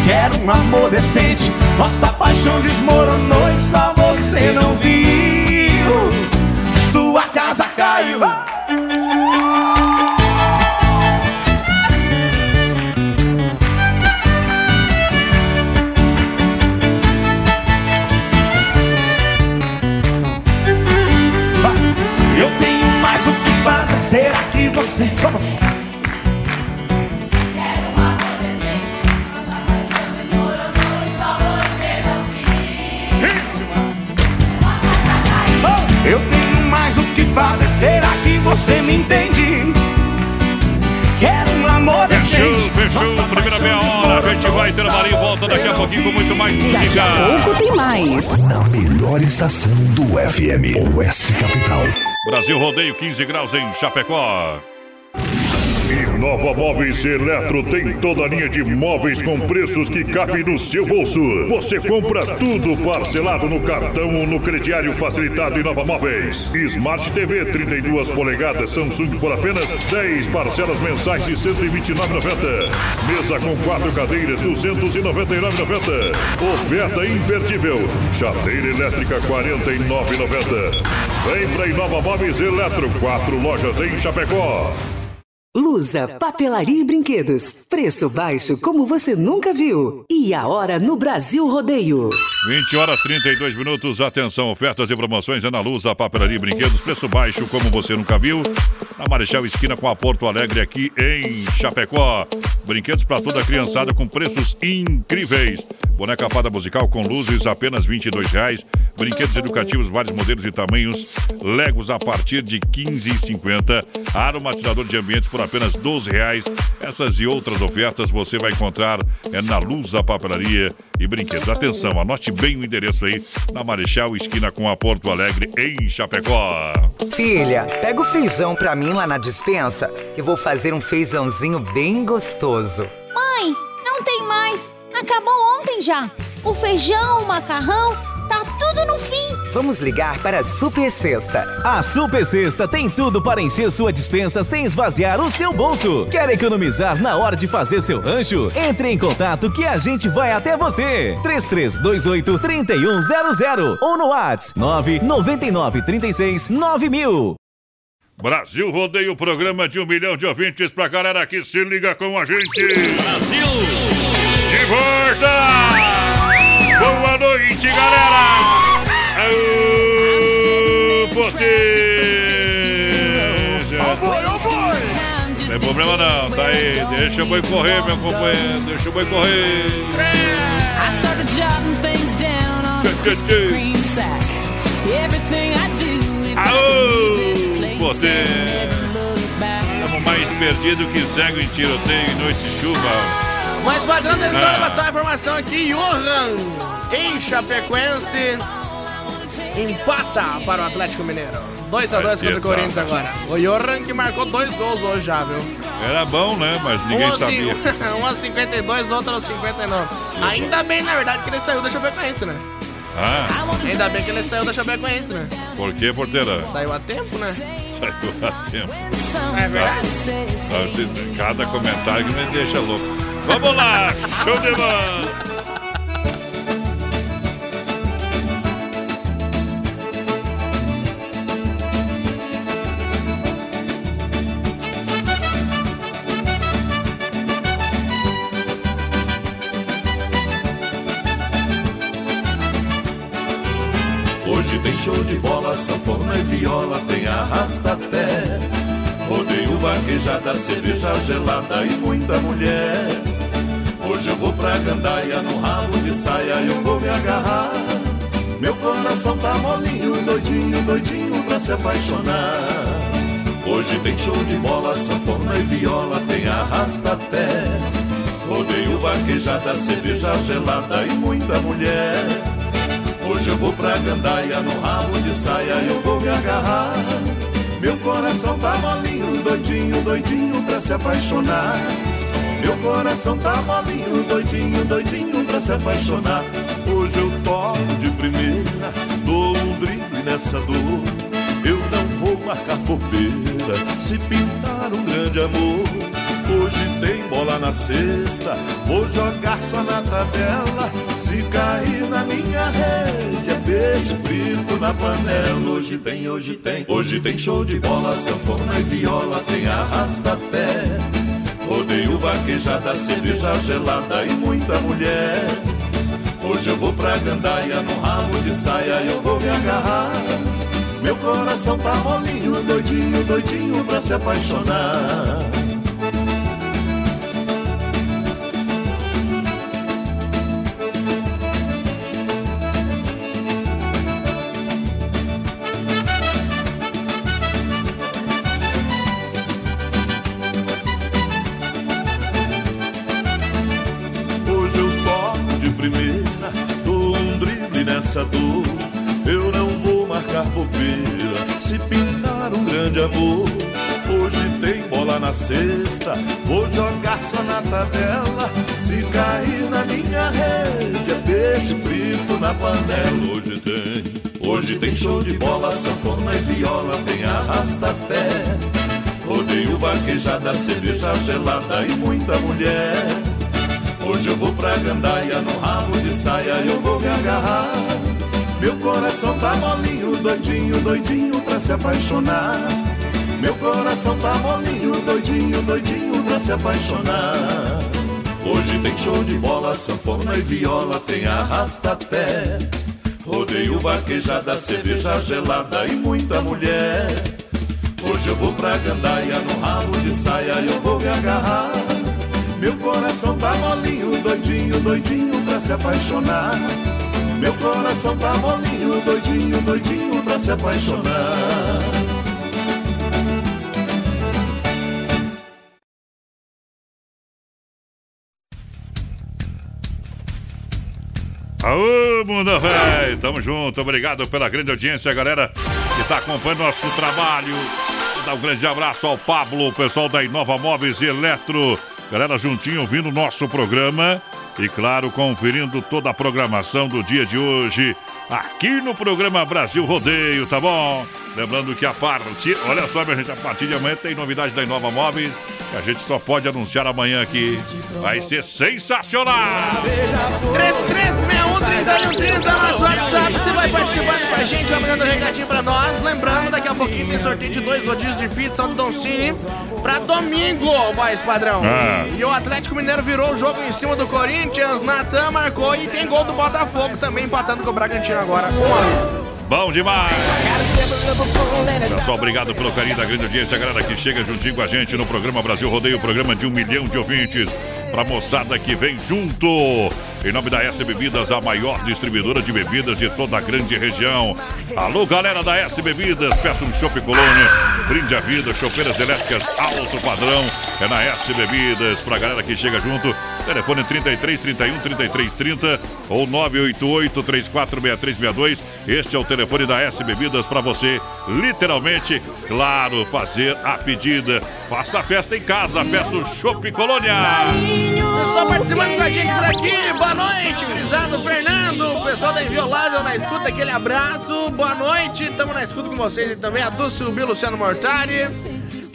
Speaker 13: Quero um amor decente. Nossa paixão desmoronou e só você não viu. Sua casa caiu. Eu tenho mais o que fazer. Será que você. Só você. Fazer. Será que você me entende? Quero um amor
Speaker 3: Fechou,
Speaker 13: decente.
Speaker 3: fechou. Primeira meia hora. A gente vai intervalar e volta daqui a pouquinho com muito mais música.
Speaker 14: Pouco tem mais.
Speaker 1: Na melhor estação do FM, Oeste Capital.
Speaker 3: Brasil Rodeio 15 graus em Chapecó.
Speaker 2: Nova Móveis Eletro tem toda a linha de móveis com preços que cabem no seu bolso. Você compra tudo parcelado no cartão ou no crediário facilitado em Nova Móveis. Smart TV 32 polegadas Samsung por apenas 10 parcelas mensais de R$ 129,90. Mesa com quatro cadeiras R$ 299,90. Oferta imperdível. Chadeira elétrica R$ 49,90. Vem pra Inova Móveis Eletro, quatro lojas em Chapecó.
Speaker 14: Lusa, papelaria e brinquedos. Preço baixo como você nunca viu. E a hora no Brasil Rodeio.
Speaker 3: 20 horas 32 minutos. Atenção, ofertas e promoções é na Luz, a papelaria e brinquedos. Preço baixo como você nunca viu. Na Marechal Esquina com a Porto Alegre aqui em Chapecó. Brinquedos para toda a criançada com preços incríveis. Boneca fada musical com luzes apenas 22 reais. Brinquedos educativos, vários modelos e tamanhos. Legos a partir de R$ 15,50. Aromatizador de ambientes por apenas 12 reais. Essas e outras ofertas você vai encontrar é na Luz, a papelaria e brinquedos. Atenção, anote bem o endereço aí na Marechal Esquina com a Porto Alegre em Chapecó.
Speaker 15: Filha, pega o feijão pra mim lá na dispensa, que vou fazer um feijãozinho bem gostoso.
Speaker 16: Acabou ontem já. O feijão, o macarrão, tá tudo no fim.
Speaker 15: Vamos ligar para a Super Sexta.
Speaker 17: A Super Sexta tem tudo para encher sua dispensa sem esvaziar o seu bolso. Quer economizar na hora de fazer seu rancho? Entre em contato que a gente vai até você. 3328 3100 ou no WhatsApp 999 36 9000.
Speaker 3: Brasil Rodeio, programa de um milhão de ouvintes pra galera que se liga com a gente. Brasil! De volta! Boa noite, galera! Aô, potência! Não tem problema não, tá aí. Deixa o boi correr, meu companheiro. Deixa o boi correr. Aô, potência! Estamos mais perdidos que cego em tiroteio em noite de chuva.
Speaker 6: Mas padrão da história,
Speaker 3: Ah.
Speaker 6: passar a informação aqui. Johan, em Chapecoense, empata para o Atlético Mineiro. 2x2
Speaker 3: Vai
Speaker 6: contra o Corinthians agora. O Johan que marcou dois gols hoje já, viu?
Speaker 3: Era bom, né? Mas ninguém
Speaker 6: um
Speaker 3: sabia.
Speaker 6: um aos 52, outro aos 59. Ainda bem, na verdade, que ele saiu da Chapecoense, né?
Speaker 3: Ah,
Speaker 6: Ainda bem que ele saiu da Chapecoense, né?
Speaker 3: por que, porteira?
Speaker 6: Saiu a tempo, né?
Speaker 3: Saiu a tempo.
Speaker 6: É verdade?
Speaker 3: Ah, você- Cada comentário que me deixa louco. Vamos lá, show de bola!
Speaker 18: Show de bola, sanfona e viola, tem arrasta-pé. Rodeio vaquejada, cerveja gelada e muita mulher. Hoje eu vou pra gandaia, no rabo de saia eu vou me agarrar. Meu coração tá molinho, doidinho, doidinho pra se apaixonar. Hoje tem show de bola, sanfona e viola, tem arrasta-pé. Rodeio vaquejada, cerveja gelada e muita mulher. Hoje eu vou pra gandaia, no rabo de saia eu vou me agarrar. Meu coração tá molinho, doidinho, doidinho pra se apaixonar. Meu coração tá molinho, doidinho, doidinho pra se apaixonar. Hoje eu toco de primeira, dou um drible nessa dor. Eu não vou marcar bobeira se pintar um grande amor. Hoje tem bola na cesta, vou jogar só na tabela. Se cair na minha rede, é peixe frito na panela. Hoje tem, hoje tem, hoje tem show de bola, sanfona e viola, tem arrasta-pé. Rodeio vaquejada, cerveja gelada e muita mulher. Hoje eu vou pra gandaia, no rabo de saia eu vou me agarrar. Meu coração tá molinho, doidinho, doidinho pra se apaixonar. Vou jogar só na tabela. Se cair na minha rede, é peixe frito na panela. Hoje tem, hoje tem show de bola, sanfona e viola, tem arrasta-pé. Rodeio vaquejada, cerveja gelada e muita mulher. Hoje eu vou pra gandaia, no rabo de saia eu vou me agarrar. Meu coração tá molinho, doidinho, doidinho pra se apaixonar. Meu coração tá molinho, doidinho, doidinho pra se apaixonar. Hoje tem show de bola, sanfona e viola, tem arrasta-pé. Rodeio vaquejada, cerveja gelada e muita mulher. Hoje eu vou pra gandaia, no rabo de saia eu vou me agarrar. Meu coração tá molinho, doidinho, doidinho pra se apaixonar. Meu coração tá molinho, doidinho, doidinho pra se apaixonar.
Speaker 3: Tamo junto, obrigado pela grande audiência, galera que tá acompanhando nosso trabalho. Dá um grande abraço ao Pablo, pessoal da Inova Móveis e Eletro. Galera juntinho ouvindo o nosso programa e, claro, conferindo toda a programação do dia de hoje aqui no programa Brasil Rodeio, tá bom? Lembrando que a partir, olha só, minha gente, a partir de amanhã tem novidade da Inova Móveis que a gente só pode anunciar amanhã aqui. Vai ser sensacional!
Speaker 6: 3361 nosso WhatsApp. Você vai participando com a gente, vai mandando um recadinho pra nós. Lembrando, daqui a pouquinho tem sorteio de dois rodízios de pizza do Don Cine pra domingo, voz padrão.
Speaker 3: Ah.
Speaker 6: E o Atlético Mineiro virou o jogo em cima do Corinthians. Natan marcou e tem gol do Botafogo também empatando com o Bragantino agora. Um a um.
Speaker 3: Bom demais! Pessoal, obrigado pelo carinho da grande audiência, galera que chega juntinho com a gente no programa Brasil Rodeio, programa de um milhão de ouvintes. Pra moçada que vem junto. Em nome da S Bebidas, a maior distribuidora de bebidas de toda a grande região. Alô, galera da S Bebidas, peça um Chopp Colônia, brinde a vida, chopeiras elétricas alto padrão. É na S Bebidas, pra galera que chega junto. Telefone 33 31 33 30 ou 988 346362. Este é o telefone da S Bebidas para você, literalmente, claro, fazer a pedida. Faça a festa em casa, peça o Chopp Colônia.
Speaker 6: Pessoal participando com a gente por aqui. Boa noite, gurizado. Fernando, o pessoal da Inviolável na escuta, aquele abraço. Boa noite, estamos na escuta com vocês e também a Dulce Bill, Luciano Mortari.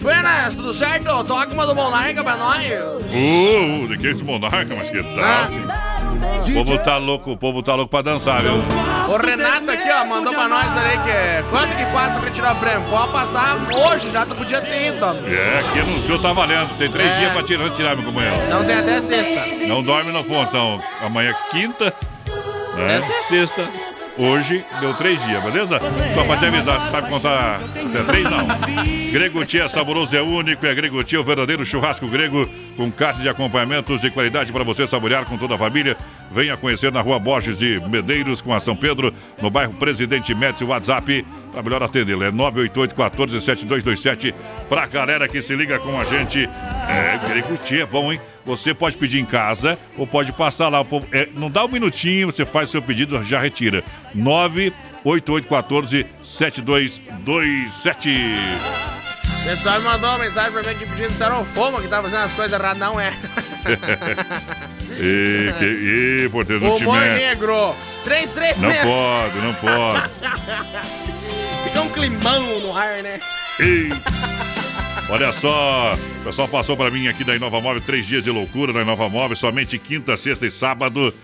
Speaker 6: Buenas, tudo certo? Toca uma do Monarca pra nós.
Speaker 3: Uh, de que esse monarca, mas que tal? O povo tá louco, o povo tá louco pra dançar, viu?
Speaker 6: O Renato aqui, ó, mandou pra nós ali que é quanto que passa pra tirar o prêmio? Pode passar hoje, já tu podia ter ido. ó.
Speaker 3: É, aqui anunciou tá valendo. Tem três
Speaker 6: É.
Speaker 3: dias pra tirar, tirar, meu companheiro.
Speaker 6: Não tem até sexta.
Speaker 3: Não dorme no pontão. Amanhã é quinta, né?
Speaker 6: É sexta.
Speaker 3: Hoje deu três dias, beleza? Só pra te avisar, sabe contar até três, não. Grego Tia é saboroso, é único, é Grego Tia, o verdadeiro churrasco grego, com carne de acompanhamentos de qualidade para você saborear com toda a família. Venha conhecer na rua Borges de Medeiros, com a São Pedro, no bairro Presidente Médici, WhatsApp, para melhor atender, é 988 14 7227 pra galera que se liga com a gente. É, Grego Tia é bom, hein? Você pode pedir em casa ou pode passar lá. é, não dá um minutinho, você faz seu pedido, já retira. 98814 7227.
Speaker 6: O pessoal me mandou uma mensagem pra mim que pedindo se era o Foma que tá fazendo as coisas erradas. Não é.
Speaker 3: e, que, e, porteiro,
Speaker 6: Humor
Speaker 3: mete.
Speaker 6: negro. 336.
Speaker 3: Não pode, não pode.
Speaker 6: Fica um climão no ar, né?
Speaker 3: Ei. Olha só, o pessoal passou para mim aqui da Inova Móvel, três dias de loucura na Inova Móvel, somente quinta, sexta e sábado.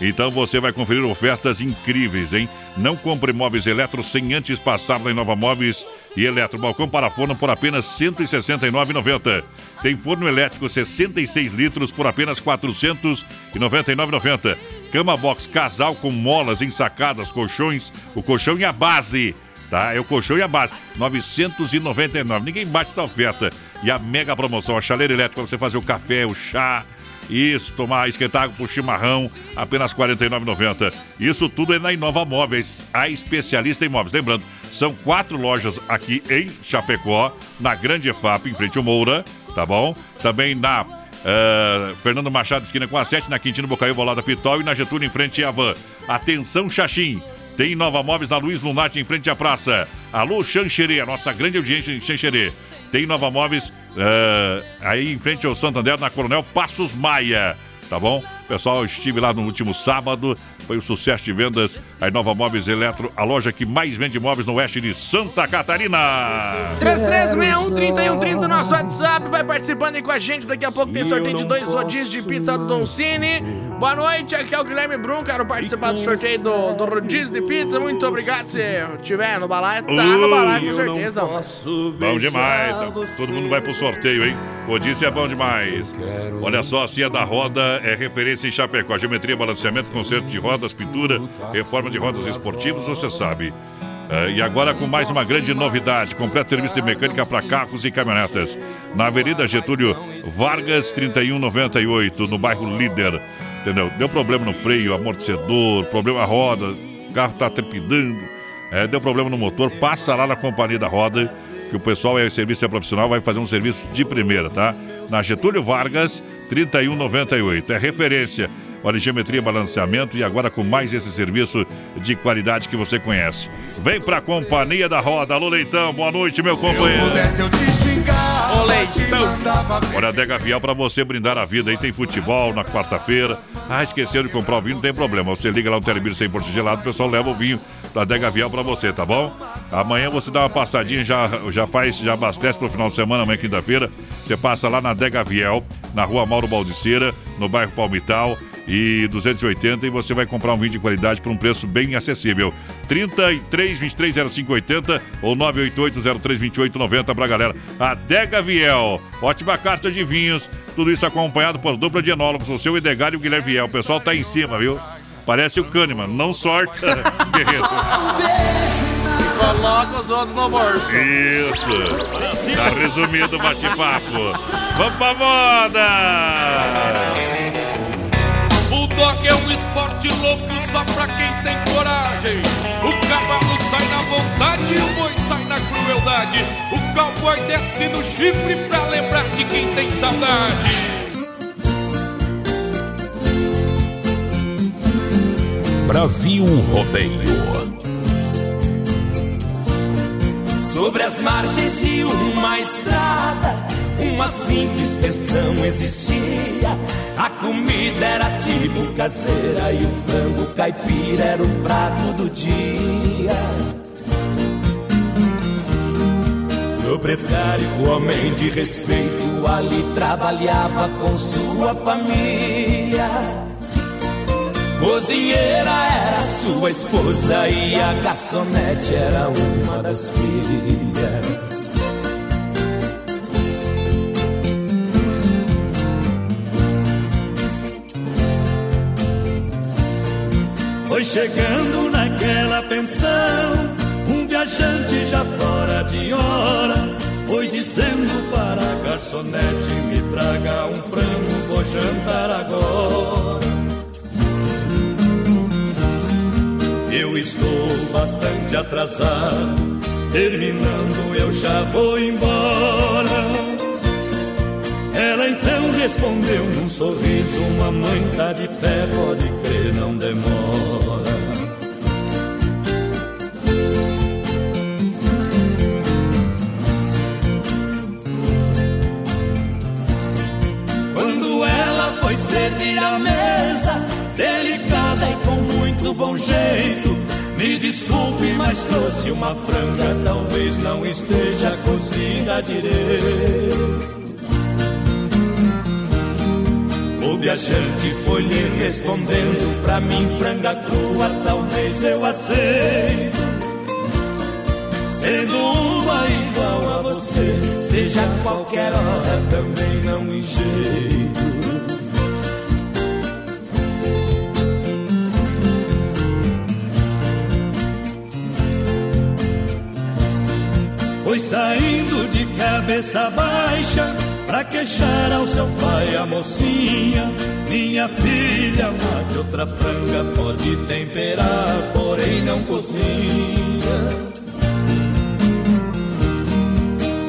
Speaker 3: Então você vai conferir ofertas incríveis, hein? Não compre móveis eletro sem antes passar na Inova Móveis e Eletro. Balcão para forno por apenas R$ 169,90. Tem forno elétrico 66 litros por apenas R$ 499,90. Cama box casal com molas ensacadas, colchões, o colchão e a base. Tá? É o colchão e a base. 999. Ninguém bate essa oferta. E a mega promoção, a chaleira elétrica para você fazer o café, o chá, isso, tomar, esquentar pro chimarrão, apenas R$ 49,90. Isso tudo é na Inova Móveis, a especialista em móveis. Lembrando, são quatro lojas aqui em Chapecó, na Grande EFAP, em frente ao Moura, tá bom? Também na uh, Fernando Machado, esquina com a 7, na Quintino Bocaiúva, lá da Pitol e na Getúlio, em frente à Van. Atenção, Xaxim! Tem Nova Móveis na Luiz Lunati, em frente à praça. Alô, Xanxerê, a nossa grande audiência em Xanxerê. Tem Nova Móveis uh, aí em frente ao Santander, na Coronel Passos Maia. Tá bom? Pessoal, estive lá no último sábado. Foi um sucesso de vendas. A Nova Móveis Eletro, a loja que mais vende móveis no oeste de Santa Catarina.
Speaker 6: 3361 nosso WhatsApp. Vai participando aí com a gente. Daqui a pouco tem sorteio de dois rodízios de pizza do Don Cine. Boa noite, aqui é o Guilherme Brum. Quero participar do sorteio do, do rodízio de pizza. Muito obrigado se estiver no balaio. Tá no balaio, com certeza.
Speaker 3: Bom demais. Todo mundo vai pro sorteio, hein? Rodízio é bom demais. Olha só, a Cia da Roda é referência em Chapecó. Geometria, balanceamento, conserto de rodas, pintura, reforma de rodas esportivas, você sabe. É, e agora com mais uma grande novidade: completo serviço de mecânica para carros e caminhonetas. Na Avenida Getúlio Vargas, 3198, no bairro Líder. Entendeu? Deu problema no freio, amortecedor, problema na roda, o carro está trepidando, é, deu problema no motor, passa lá na companhia da roda, que o pessoal é serviço é profissional, vai fazer um serviço de primeira, tá? Na Getúlio Vargas, 3198. É referência Olha, geometria, balanceamento e agora com mais esse serviço de qualidade que você conhece. Vem pra Companhia da Roda. Alô, Leitão, boa noite, meu companheiro. Ô, Leitão. Olha, a Dega Vial pra você brindar a vida. Aí tem futebol na quarta-feira. Ah, esqueceu de comprar o vinho, não tem problema. Você liga lá no Telebir 100% gelado, o pessoal leva o vinho da Dega Vial pra você, tá bom? Amanhã você dá uma passadinha, já, já faz, já abastece pro final de semana, amanhã quinta-feira. Você passa lá na Dega Viel, na rua Mauro Baldiceira, no bairro Palmital e 280 e você vai comprar um vinho de qualidade por um preço bem acessível. 33 23 05 80 ou 988 03 28 90 pra galera. Adega Viel, ótima carta de vinhos, tudo isso acompanhado por dupla de enólogos, o seu Edgar e o Guilherme Viel. O pessoal tá em cima, viu? Parece o Kahneman, não sorta, guerreiro.
Speaker 6: Coloca os outros no bolso.
Speaker 3: Isso. Tá resumido o bate-papo. Vamos pra moda!
Speaker 7: Esporte louco só pra quem tem coragem. O cavalo sai na vontade, o boi sai na crueldade. O cowboy desce no chifre pra lembrar de quem tem saudade.
Speaker 1: Brasil Rodeio.
Speaker 9: Sobre as margens de uma estrada, uma simples pensão existia. A comida era tipo caseira e o frango caipira era o prato do dia. Proprietário, homem de respeito, ali trabalhava com sua família. Cozinheira era sua esposa e a garçonete era uma das filhas.
Speaker 19: Chegando naquela pensão, um viajante já fora de hora. Foi dizendo para a garçonete: Me traga um frango, vou jantar agora. Eu estou bastante atrasado, terminando eu já vou embora. Ela então respondeu num sorriso: Mamãe tá de pé, pode crer, não demora.
Speaker 9: Quando ela foi servir a mesa, delicada e com muito bom jeito,
Speaker 19: Me desculpe, mas trouxe uma franga, talvez não esteja cozida direito. Viajante foi lhe respondendo pra mim, franga crua, talvez eu aceito. Sendo uma igual a você, seja qualquer hora, também não enjeito. Foi saindo de cabeça baixa pra queixar ao seu pai a mocinha. Minha filha, mate outra franga, pode temperar, porém não cozinha.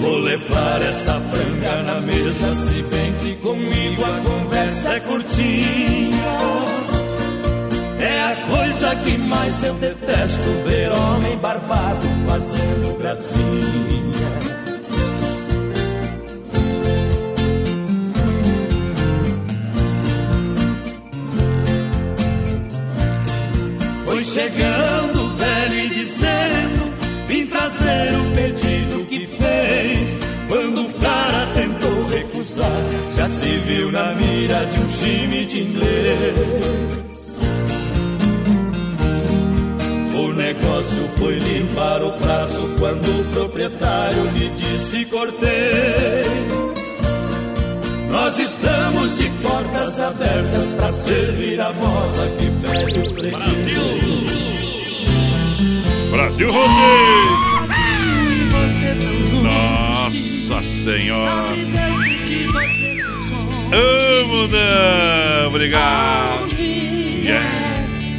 Speaker 19: Vou levar essa franga na mesa, se bem que comigo a conversa é curtinha. É a coisa que mais eu detesto, ver homem barbado fazendo gracinha. Chegando velho e dizendo: Vim trazer o pedido que fez. Quando o cara tentou recusar, já se viu na mira de um time de inglês. O negócio foi limpar o prato quando o proprietário lhe disse: Cortei. Nós estamos de portas abertas para servir a moda que pede o freguês.
Speaker 3: Brasil Rodeio! Nossa Senhora! Ô, mudão! Obrigado! Yeah.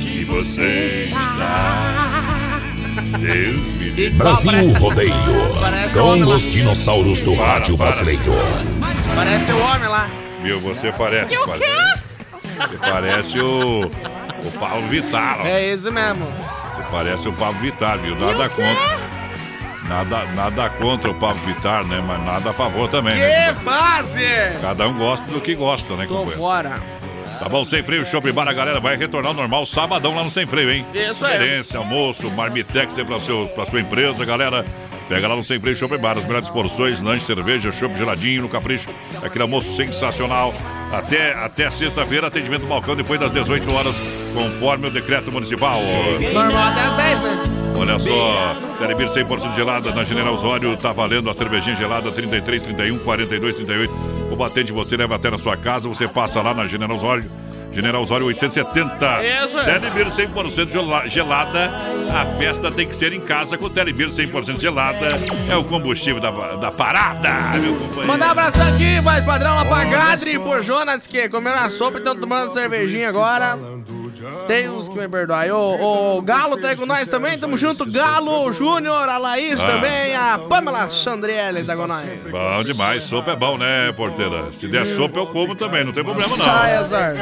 Speaker 3: Que você está. Deus me livre.
Speaker 1: Brasil Rodeio. Com os dinossauros do rádio brasileiro.
Speaker 6: Parece o homem lá.
Speaker 3: Meu, você parece.
Speaker 6: E o quê?
Speaker 3: Você parece o. O Paulo Vittar, ó.
Speaker 6: É isso mesmo.
Speaker 3: Parece o Pablo Vittar, viu? Nada contra. Nada, nada contra o Pablo Vittar, né? Mas nada a favor também, né?
Speaker 6: Que fase!
Speaker 3: Cada um gosta do que gosta, né,
Speaker 6: Tô
Speaker 3: companheiro?
Speaker 6: fora.
Speaker 3: Tá bom, sem freio, shopping bar, a galera vai retornar ao normal sabadão lá no Sem Freio, hein?
Speaker 6: Isso aí.
Speaker 3: Almoço, marmitex aí pra, seu, pra sua empresa, galera. Pega lá no Sem Freio Shopping Bar, as melhores porções, lanche, cerveja, chopp geladinho, no capricho. Aquele almoço sensacional. Até, até sexta-feira, atendimento no balcão depois das 18 horas, conforme o decreto municipal.
Speaker 6: Normal até as 10, né?
Speaker 3: Olha só, Telebir 100% gelada na General Osório, tá valendo a cervejinha gelada 33, 31, 42, 38. O batente você leva até na sua casa, você passa lá na General Osório. General Osório 870.
Speaker 6: Isso.
Speaker 3: Telebir 100% gela- gelada. A festa tem que ser em casa com Telebir 100% gelada. É o combustível da, da parada, meu companheiro.
Speaker 6: Mandar um abraço aqui, mais padrão lá pra Gadri por Jonas, que comeram a sopa e estão tomando cervejinha agora. Tem uns que me perdoem. O, o Galo tá aí com nós também, tamo junto. Galo, Júnior, a Laís
Speaker 3: Ah.
Speaker 6: também, a Pamela Chandriele tá com nós.
Speaker 3: Bom demais, sopa é bom, né, porteira? Se der sopa, eu como também, não tem problema não.
Speaker 6: Sai, azar.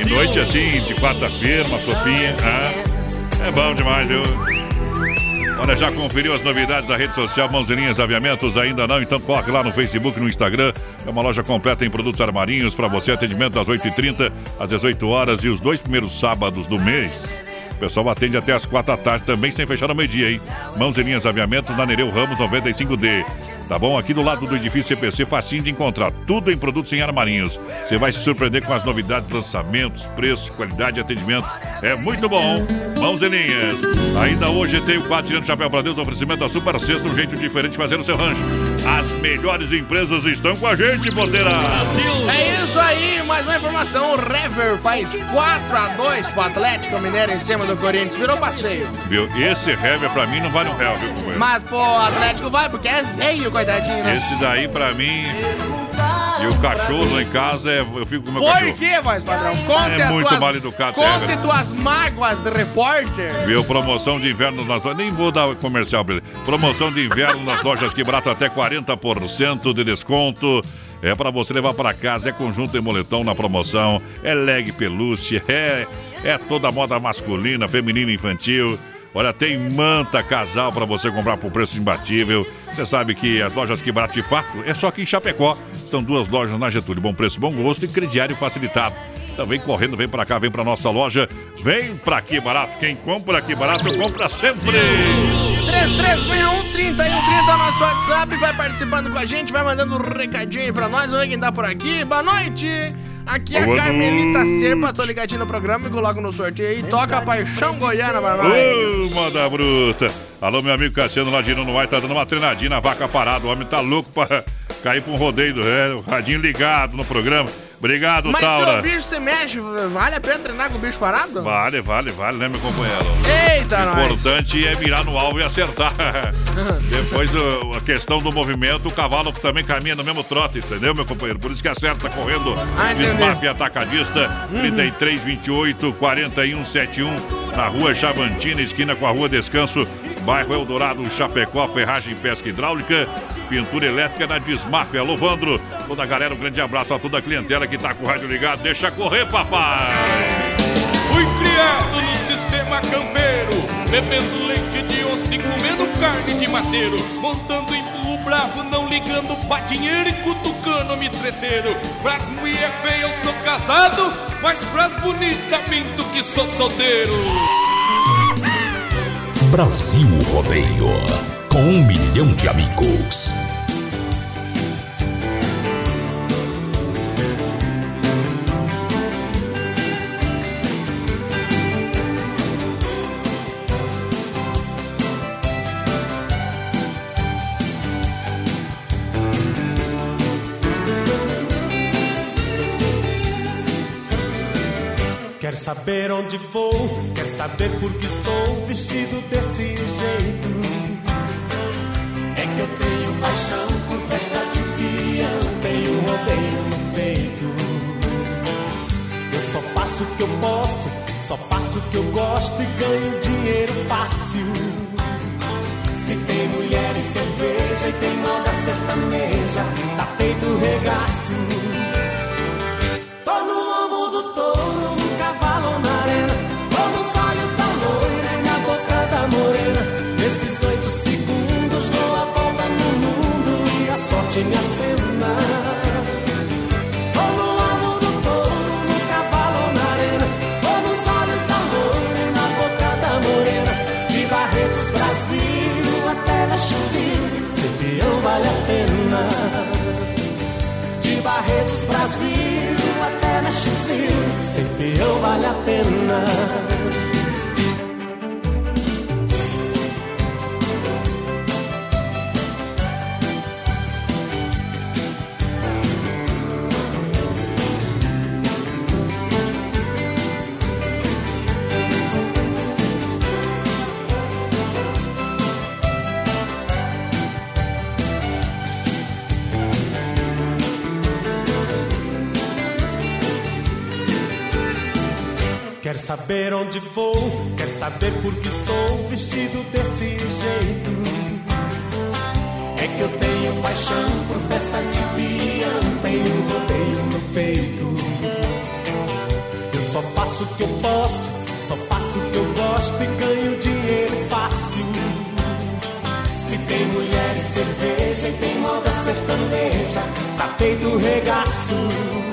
Speaker 3: E noite assim, de quarta-feira, uma sopinha. ah, é bom demais, viu? Olha, já conferiu as novidades da rede social Mãozinhas Aviamentos? Ainda não? Então corre lá no Facebook, no Instagram. É uma loja completa em produtos armarinhos para você. Atendimento das 8h30 às 18 horas e os dois primeiros sábados do mês. O pessoal atende até as 4 da tarde, também sem fechar no meio-dia, hein? Mãos linhas aviamentos na Nereu Ramos 95D. Tá bom? Aqui do lado do edifício CPC, facinho de encontrar. Tudo em produtos em armarinhos. Você vai se surpreender com as novidades, lançamentos, preço, qualidade e atendimento. É muito bom. Mãos e linhas. Ainda hoje tem o 4 tirando chapéu para Deus, oferecimento da Super Sexta, um jeito diferente de fazer o seu rancho. As melhores empresas estão com a gente, Podeira.
Speaker 6: É isso aí, mais uma informação. O Rever faz 4x2 pro Atlético Mineiro em cima do Corinthians. Virou passeio.
Speaker 3: Viu? Esse Hever pra mim não vale um real, viu?
Speaker 6: Mas, pô, o Atlético vai porque é veio, coitadinho, né?
Speaker 3: Esse daí pra mim. E o cachorro lá em casa, é, eu fico com o meu
Speaker 6: Por
Speaker 3: cachorro.
Speaker 6: que, voz padrão? Conte
Speaker 3: É muito
Speaker 6: tuas,
Speaker 3: mal educado,
Speaker 6: Conte
Speaker 3: Hever.
Speaker 6: tuas mágoas de repórter.
Speaker 3: Viu? Promoção de inverno nas lojas. Nem vou dar comercial pra ele. Promoção de inverno nas lojas que barato até 40% de desconto. É para você levar para casa, é conjunto e moletom na promoção, é leg pelúcia, é, é toda a moda masculina, feminina e infantil. Olha, tem manta casal para você comprar por preço imbatível. Você sabe que as lojas que barato de fato é só aqui em Chapecó. São duas lojas na Getúlio. Bom preço, bom gosto e crediário facilitado. Então vem correndo, vem pra cá, vem pra nossa loja. Vem pra aqui barato. Quem compra aqui barato, compra sempre.
Speaker 6: 3361 é o nosso WhatsApp. Vai participando com a gente, vai mandando um recadinho aí pra nós. Vamos ver quem tá por aqui. Boa noite. Aqui é a Carmelita. Serpa, tô ligadinho no programa e coloco no sorteio aí. Toca a Paixão Goiana nós.
Speaker 3: Ô, moda bruta. Alô, meu amigo Cassiano lá de Vai tá dando uma treinadinha na vaca parada. O homem tá louco pra cair pra um rodeio do é, o radinho ligado no programa. Obrigado,
Speaker 6: Mas se
Speaker 3: Taura.
Speaker 6: o bicho se mexe, vale a pena treinar com o bicho parado?
Speaker 3: Vale, vale, vale, né, meu companheiro?
Speaker 6: Eita,
Speaker 3: O
Speaker 6: nós.
Speaker 3: importante é mirar no alvo e acertar. Depois a questão do movimento, o cavalo também caminha no mesmo trote, entendeu, meu companheiro? Por isso que acerta correndo.
Speaker 6: Ah.
Speaker 3: Desmaf Atacadista, 3328 4171, na rua Chavantina, esquina com a rua Descanso, bairro Eldorado, Chapecó, ferragem pesca hidráulica, pintura elétrica na Desmaf. Alô, Vandro, toda a galera, um grande abraço a toda a clientela que tá com o rádio ligado. Deixa correr, papai!
Speaker 7: Fui criado no sistema campeiro, bebendo leite de osso e comendo carne de mateiro, montando em burro bravo, não ligando pra dinheiro e cutucando me treteiro. Pras mulher feia eu sou casado, mas pras bonitas minto que sou solteiro.
Speaker 1: Brasil Rodeio. Com um milhão de amigos.
Speaker 13: Saber onde vou? Quer saber por que estou vestido desse jeito? É que eu tenho paixão por festa de peão, tenho rodeio no peito. Eu só faço o que eu posso, só faço o que eu gosto e ganho dinheiro fácil. Se tem mulher e cerveja e tem moda sertaneja, tá feito regaço. Chuville. Ser peão vale a pena. De Barretos, Brasil até na Chuville. Ser peão vale a pena. Quer saber onde vou? Quer saber por que estou vestido desse jeito? É que eu tenho paixão por festa de peão, tenho um rodeio no peito. Eu só faço o que eu posso, só faço o que eu gosto e ganho dinheiro fácil. Se tem mulher e cerveja e tem moda sertaneja, tá feito regaço.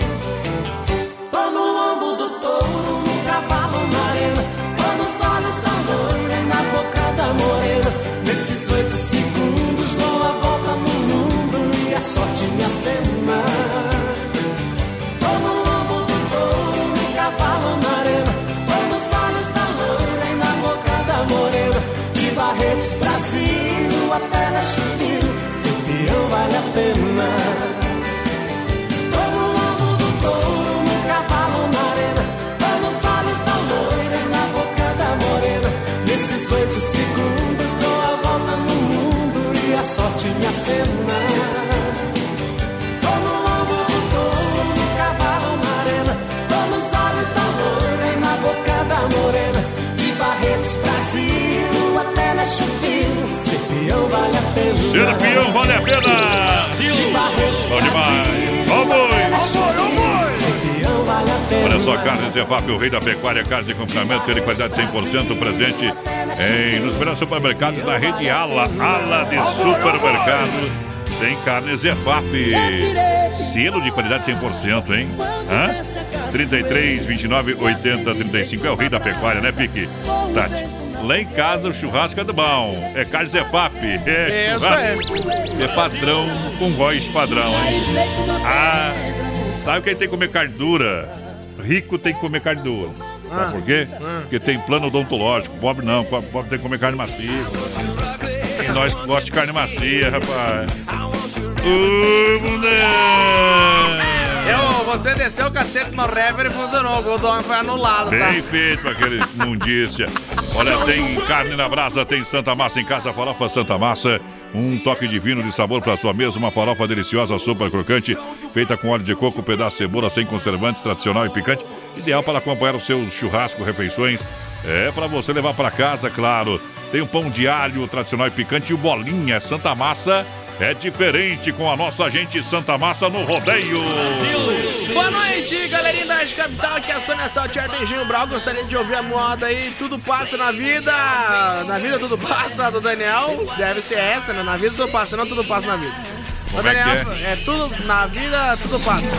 Speaker 13: Peão vale a pena.
Speaker 3: Bom demais! Olha só, Carnes Evap, o rei da pecuária, carne de confinamento, de qualidade 100% presente em, nos melhores supermercados da rede Ala, Ala de Supermercado. Tem carne Zefap. Selo de qualidade 100%, hein? Hã? 33, 29, 80, 35. É o rei da pecuária, né, Pique? Tati. Lá em casa o churrasco é do bom. É carne Zefap. É
Speaker 6: Isso
Speaker 3: churrasco. É padrão com voz padrão, hein? Ah, sabe quem tem que comer carne dura? Rico tem que comer carne dura. Sabe
Speaker 6: Ah.
Speaker 3: por quê?
Speaker 6: Ah.
Speaker 3: Porque tem plano odontológico. Pobre não, po- pobre tem que comer carne macia. E nós gostamos de carne macia, rapaz. Ô, mulher!
Speaker 6: Você desceu o cacete no rever e funcionou. O gol do homem foi anulado, tá?
Speaker 3: Bem feito pra aquele mundícia. Olha, tem carne na brasa, tem Santa Massa em casa, farofa Santa Massa. Um toque divino de sabor para sua mesa, uma farofa deliciosa, super crocante, feita com óleo de coco, pedaço de cebola, sem conservantes, tradicional e picante. Ideal para acompanhar o seu churrasco, refeições. É para você levar para casa, claro. Tem o pão de alho tradicional e picante e o bolinha Santa Massa. É diferente com a nossa gente Santa Massa no rodeio.
Speaker 6: Boa noite, galerinha da Rádio Capital. Aqui é a Sônia Saltier Denginho Brau. Gostaria de ouvir a moda aí. Tudo passa na vida. Na vida tudo passa, do Daniel. Deve ser essa, né? Na vida tudo passa, não tudo passa na vida.
Speaker 3: Como é que
Speaker 6: Daniel, é tudo na vida, tudo passa.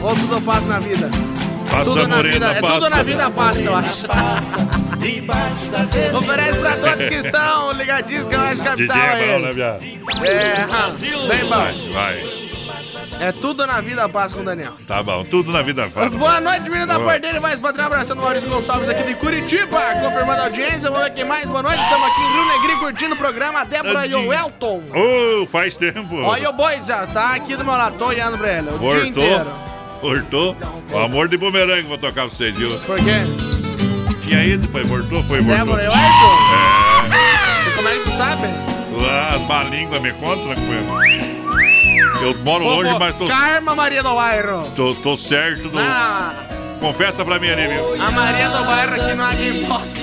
Speaker 6: Ou tudo passa na vida.
Speaker 3: Passa
Speaker 6: tudo na
Speaker 3: morena,
Speaker 6: vida, é tudo na vida passa, eu acho. Oferece pra todos que estão ligadinhos que eu acho capital
Speaker 3: DJ é bom,
Speaker 6: aí.
Speaker 3: né, viado?
Speaker 6: É, ah, bem
Speaker 3: Vai,
Speaker 6: bom.
Speaker 3: vai.
Speaker 6: É tudo na vida passa com o Daniel.
Speaker 3: Tá bom, tudo na vida fácil.
Speaker 6: Boa noite, menino da. Porteira, mais padrão, abraçando o Maurício Gonçalves aqui de Curitiba, confirmando a audiência, vamos ver quem mais, boa noite, estamos aqui em Rio Negri curtindo o programa, a Débora e o Elton.
Speaker 3: Ô, faz tempo.
Speaker 6: Olha o boi, já tá aqui do meu lado, tô olhando pra ele, o dia inteiro.
Speaker 3: Voltou. Voltou. O amor de bumerangue vou tocar pra vocês, viu?
Speaker 6: Por quê?
Speaker 3: Tinha ido, depois voltou, foi, voltou.
Speaker 6: Débora e o Elton?
Speaker 3: É.
Speaker 6: Como é que tu sabe?
Speaker 3: As má língua me conta, né? Eu moro longe, mas tô,
Speaker 6: Karma Maria do Bairro.
Speaker 3: tô, tô certo do.
Speaker 6: Ah,
Speaker 3: Confessa pra mim ali, viu?
Speaker 6: a Maria do Bairro aqui há quem possa.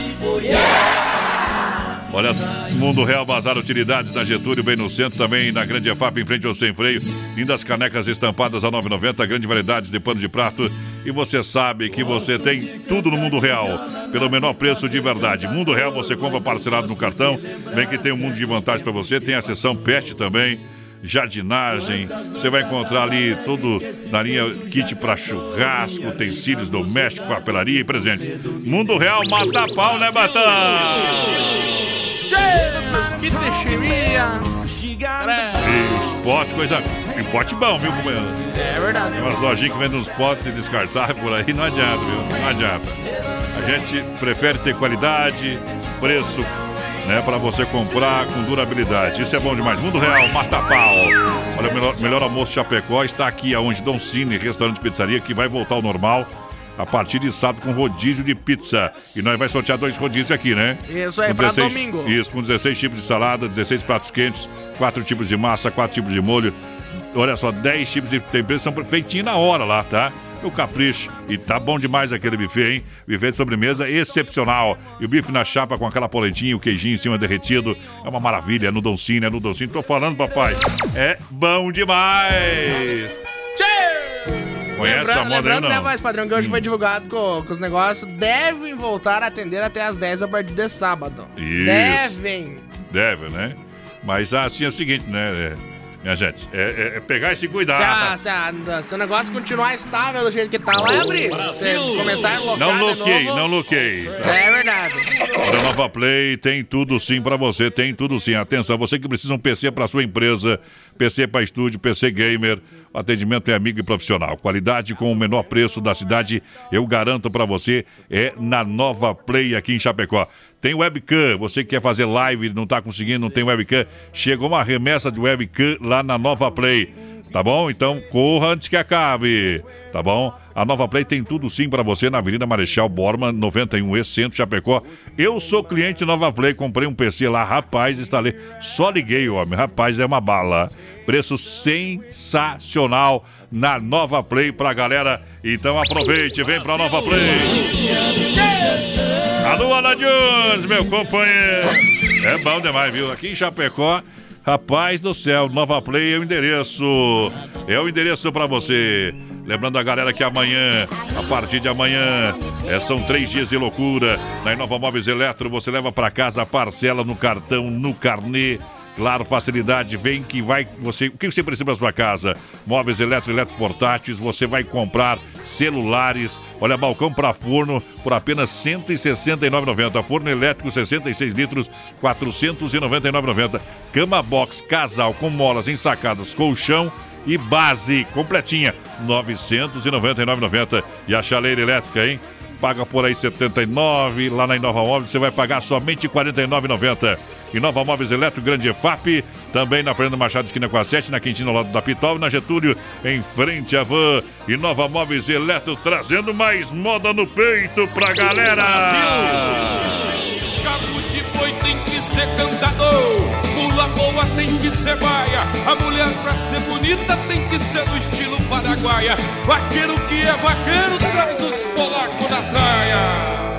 Speaker 3: Olha, Mundo Real Bazar Utilidades na Getúlio, bem no centro, também na Grande EFAP, em frente ao Sem Freio. Lindas canecas estampadas a 9,90, grande variedade de pano de prato. E você sabe que você tem tudo no Mundo Real, pelo menor preço de verdade. Mundo Real você compra parcelado no cartão, bem que tem um mundo de vantagens para você. Tem a seção PET também, jardinagem. Você vai encontrar ali tudo na linha kit para churrasco, utensílios domésticos, papelaria e presente. Mundo Real mata pau, né, Batão?
Speaker 6: Tchê, que chimia.
Speaker 3: E Spot, coisa. E pote bom, viu, companheiro?
Speaker 6: É verdade.
Speaker 3: Tem umas lojinhas que vendem uns potes descartáveis por aí, não adianta, viu? Não adianta. A gente prefere ter qualidade, preço, né, para você comprar com durabilidade. Isso é bom demais. Mundo Real, mata pau. Olha, o melhor, melhor almoço Chapecó está aqui aonde Dom Cine, restaurante pizzaria, que vai voltar ao normal. A partir de sábado com rodízio de pizza. E nós vai sortear dois rodízios aqui, né?
Speaker 6: Isso aí,
Speaker 3: Com
Speaker 6: pra domingo.
Speaker 3: Isso, com 16 tipos de salada, 16 pratos quentes, 4 tipos de massa, 4 tipos de molho. Olha só, 10 tipos de temperos são feitinhos na hora lá, tá? O capricho. E tá bom demais aquele buffet, hein? Buffet de sobremesa excepcional. E o bife na chapa com aquela polentinha, o queijinho em cima derretido. É uma maravilha. É no Doncini, é no Doncini. Tô falando, papai. É bom demais. Conhece
Speaker 6: Lembrando-
Speaker 3: a moda
Speaker 6: lembrando, né,
Speaker 3: não?
Speaker 6: voz padrão, que hoje foi divulgado com, com os negócios, devem voltar a atender até as 10 a partir de sábado.
Speaker 3: Isso.
Speaker 6: Devem.
Speaker 3: Deve, né? Mas assim é o seguinte, né? Minha gente, é, é- é pegar e se cuidar.
Speaker 6: Se, a, se, a- se o negócio continuar estável do jeito que tá lá, abrir. Se começar a locar
Speaker 3: Não loquei,
Speaker 6: novo,
Speaker 3: não loquei.
Speaker 6: É verdade.
Speaker 3: Olha, Nova Play tem tudo sim pra você, tem tudo sim. Atenção, você que precisa um PC para sua empresa, PC para estúdio, PC gamer, o atendimento é amigo e profissional. Qualidade com o menor preço da cidade, eu garanto pra você, é na Nova Play aqui em Chapecó. Tem webcam, você que quer fazer live não tá conseguindo, não tem webcam, chegou uma remessa de webcam lá na Nova Play. Tá bom? Então corra antes que acabe. Tá bom? A Nova Play tem tudo sim pra você na Avenida Marechal Borman, 91E, Centro Chapecó. Eu sou cliente Nova Play, comprei um PC lá, rapaz, instalei. Só liguei, homem. Rapaz, é uma bala. Preço sensacional na Nova Play pra galera. Então aproveite, vem pra Nova Play. Alô, Ana Jones, meu companheiro. É bom demais, viu? Aqui em Chapecó, rapaz do céu, Nova Play é o endereço. É o endereço pra você. Lembrando a galera que amanhã, a partir de amanhã, é, são três dias de loucura. Na Inova Móveis Eletro, você leva pra casa a parcela no cartão, no carnê. Claro, facilidade, vem que vai. Você, o que você precisa para sua casa? Móveis eletro, eletroportáteis, você vai comprar celulares. Olha, balcão para forno por apenas R$ 169,90. Forno elétrico 66 litros, R$ 499,90. Cama box casal com molas ensacadas, colchão e base completinha, R$ 999,90. E a chaleira elétrica, hein? paga por aí 79, lá na Inova Móveis você vai pagar somente 49,90. Inova Móveis Eletro, Grande FAP, também na Fernando Machado, esquina com a 7, na Quintina, ao lado da Pitol, na Getúlio, em frente à van. Inova Móveis Eletro, trazendo mais moda no peito pra galera!
Speaker 10: Brasil! praia. A mulher pra ser bonita tem que ser do estilo paraguaia. Vaqueiro que é vaqueiro traz os polacos na praia.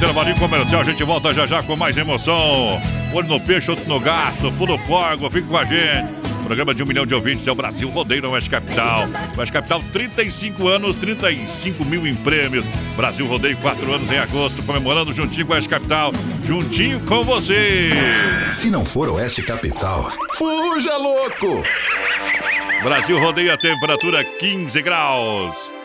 Speaker 3: intervalinho comercial, a gente volta já já com mais emoção. Olho no peixe, outro no gato, pulo fogo, fica com a gente. Programa de um milhão de ouvintes é o Brasil Rodeio na é Oeste Capital. Oeste Capital, 35 anos, 35 mil em prêmios. Brasil Rodeio, 4 anos em agosto, comemorando juntinho com a Oeste Capital, juntinho com você.
Speaker 20: Se não for Oeste Capital, fuja louco!
Speaker 3: Brasil Rodeio, a temperatura 15 graus.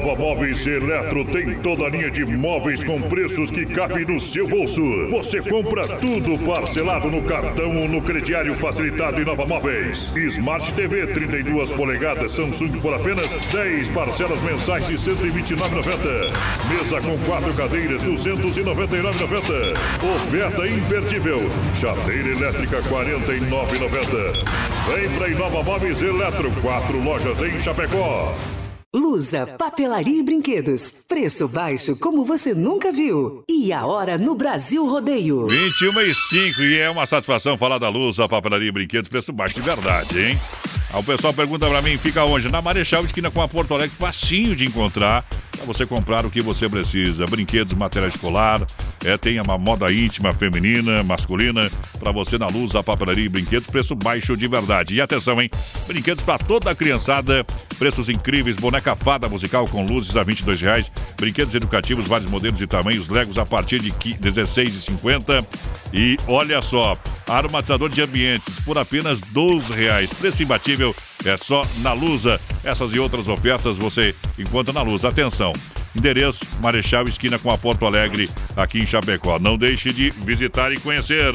Speaker 2: Nova Móveis Eletro tem toda a linha de móveis com preços que cabem no seu bolso. Você compra tudo parcelado no cartão ou no crediário facilitado em Nova Móveis. Smart TV 32 polegadas Samsung por apenas 10 parcelas mensais de 129,90. Mesa com quatro cadeiras 299,90. Oferta imperdível. Chateira elétrica 49,90. Vem pra Inova Móveis Eletro, quatro lojas em Chapecó.
Speaker 14: Lusa, papelaria e brinquedos. Preço baixo como você nunca viu. E a hora no Brasil Rodeio.
Speaker 3: 21 e 5 e é uma satisfação falar da Lusa, papelaria e brinquedos. Preço baixo de verdade, hein? Aí o pessoal pergunta pra mim, fica onde? Na Marechal, esquina com a Porto Alegre, facinho de encontrar para você comprar o que você precisa. Brinquedos, material escolar, é, tem uma moda íntima, feminina, masculina, para você na luz, a papelaria e brinquedos, preço baixo de verdade. E atenção, hein? Brinquedos para toda a criançada, preços incríveis, boneca fada musical com luzes a 22 reais, brinquedos educativos, vários modelos e tamanhos, legos a partir de 16,50 e olha só, aromatizador de ambientes por apenas 12 reais, preço imbatível é só na Lusa. Essas e outras ofertas você encontra na Lusa. Atenção! Endereço Marechal Esquina com a Porto Alegre, aqui em Chapecó. Não deixe de visitar e conhecer.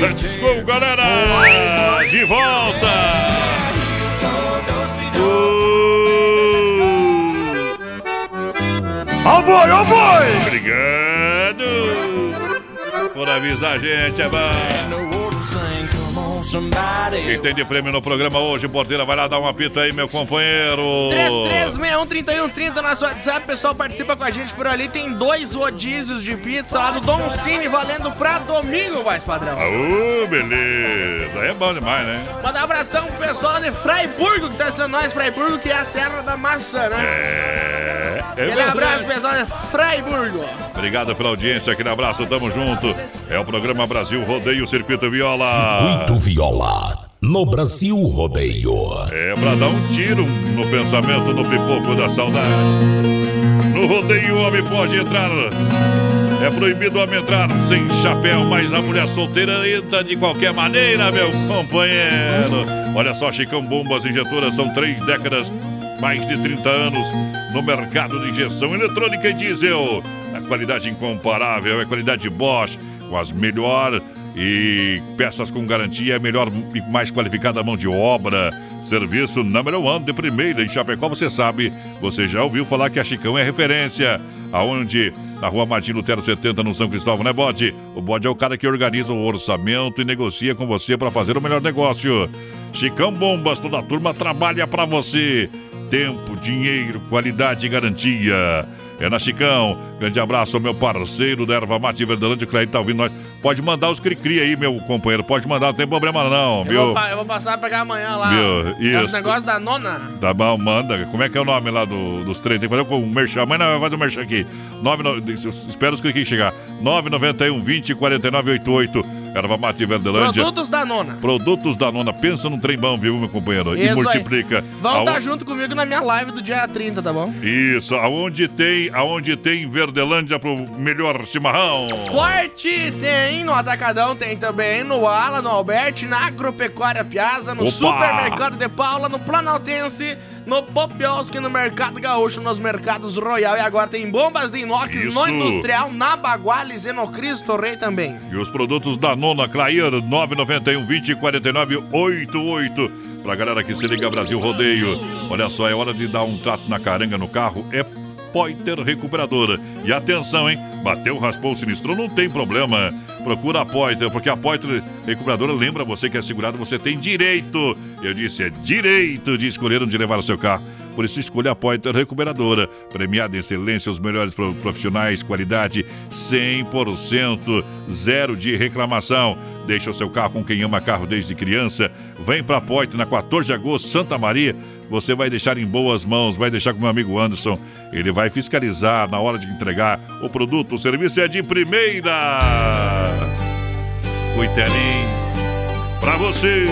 Speaker 3: Let's go, galera! De volta!
Speaker 5: Ó oh boi, ó oh boi!
Speaker 3: Obrigado por avisar a gente, é bom. Quem tem de prêmio no programa hoje, porteira, vai lá dar um apito aí, meu companheiro.
Speaker 6: 33613130 nosso WhatsApp, pessoal participa com a gente por ali. Tem dois rodízios de pizza lá do Dom Cine valendo pra domingo, vai, padrão.
Speaker 3: Aô, beleza. É bom demais, né?
Speaker 6: Mandar um abração pro pessoal de Fraiburgo que tá assistindo nós, Fraiburgo, que é a terra da maçã, né?
Speaker 3: É. é
Speaker 6: Aquele abraço, pessoal de Fraiburgo.
Speaker 3: Obrigado pela audiência, aquele abraço, tamo junto. É o programa Brasil Rodeio Circuito Viola.
Speaker 1: Circuito Viola, no Brasil Rodeio.
Speaker 3: É pra dar um tiro no pensamento no pipoco da saudade. No rodeio o homem pode entrar. É proibido o homem entrar sem chapéu, mas a mulher solteira entra de qualquer maneira, meu companheiro. Olha só, Chicão Bombas Injetoras são três décadas, mais de 30 anos no mercado de injeção eletrônica e diesel. A qualidade incomparável, é qualidade Bosch, com as melhores e peças com garantia, melhor e mais qualificada mão de obra. Serviço number one de primeira em Chapecó, você sabe, você já ouviu falar que a Chicão é referência. Aonde? Na rua Martim Lutero 70, no São Cristóvão, né, Bode? O Bode é o cara que organiza o orçamento e negocia com você para fazer o melhor negócio. Chicão Bombas, toda a turma trabalha para você. Tempo, dinheiro, qualidade e garantia. É na Chicão. Grande abraço ao meu parceiro da Erva Mate Verdelândia, que tá ouvindo nós. Pode mandar os cri-cri aí, meu companheiro. Pode mandar, não tem problema não,
Speaker 6: eu
Speaker 3: viu?
Speaker 6: Vou, eu vou passar a pegar amanhã lá.
Speaker 3: Viu? Isso.
Speaker 6: Os negócios da nona.
Speaker 3: Tá bom, manda. Como é que é o nome lá do, dos três? Tem que fazer um merchan. Amanhã vai fazer um merchan aqui. 9, espero os cri-cri chegar. 991 20 49 88. Erva Mate Verdelândia.
Speaker 6: Produtos da nona.
Speaker 3: Produtos da nona. Pensa num trem bom, viu, meu companheiro?
Speaker 6: Isso
Speaker 3: e multiplica.
Speaker 6: Aí. Vão estar junto comigo na minha live do dia 30, tá bom?
Speaker 3: Isso. Aonde tem, aonde tem Verdelândia pro melhor chimarrão.
Speaker 6: Forte tem no Atacadão, tem também no Ala, no Alberti, na Agropecuária Piazza, no
Speaker 3: Opa!
Speaker 6: Supermercado de Paula, no Planaltense, no Popioski, no Mercado Gaúcho, nos Mercados Royal e agora tem bombas de inox
Speaker 3: Isso.
Speaker 6: no Industrial, na Baguales e no Cristo Rei também.
Speaker 3: E os produtos da nona Clair 991 20 49 88. Pra galera que se liga Brasil Rodeio. Olha só, é hora de dar um trato na caranga no carro. É Poiter Recuperadora. E atenção, hein? Bateu, raspou, sinistrou, não tem problema. Procura a Poiter, porque a Poiter Recuperadora lembra você que é segurado, você tem direito. Eu disse, é direito de escolher onde levar o seu carro. Por isso, escolha a Poiter Recuperadora. Premiada em excelência, os melhores pro- profissionais, qualidade 100%, zero de reclamação. Deixa o seu carro com quem ama carro desde criança. Vem pra Poiter na 14 de agosto, Santa Maria. Você vai deixar em boas mãos, vai deixar com meu amigo Anderson. Ele vai fiscalizar na hora de entregar o produto. O serviço é de primeira. Cuitelim, pra você.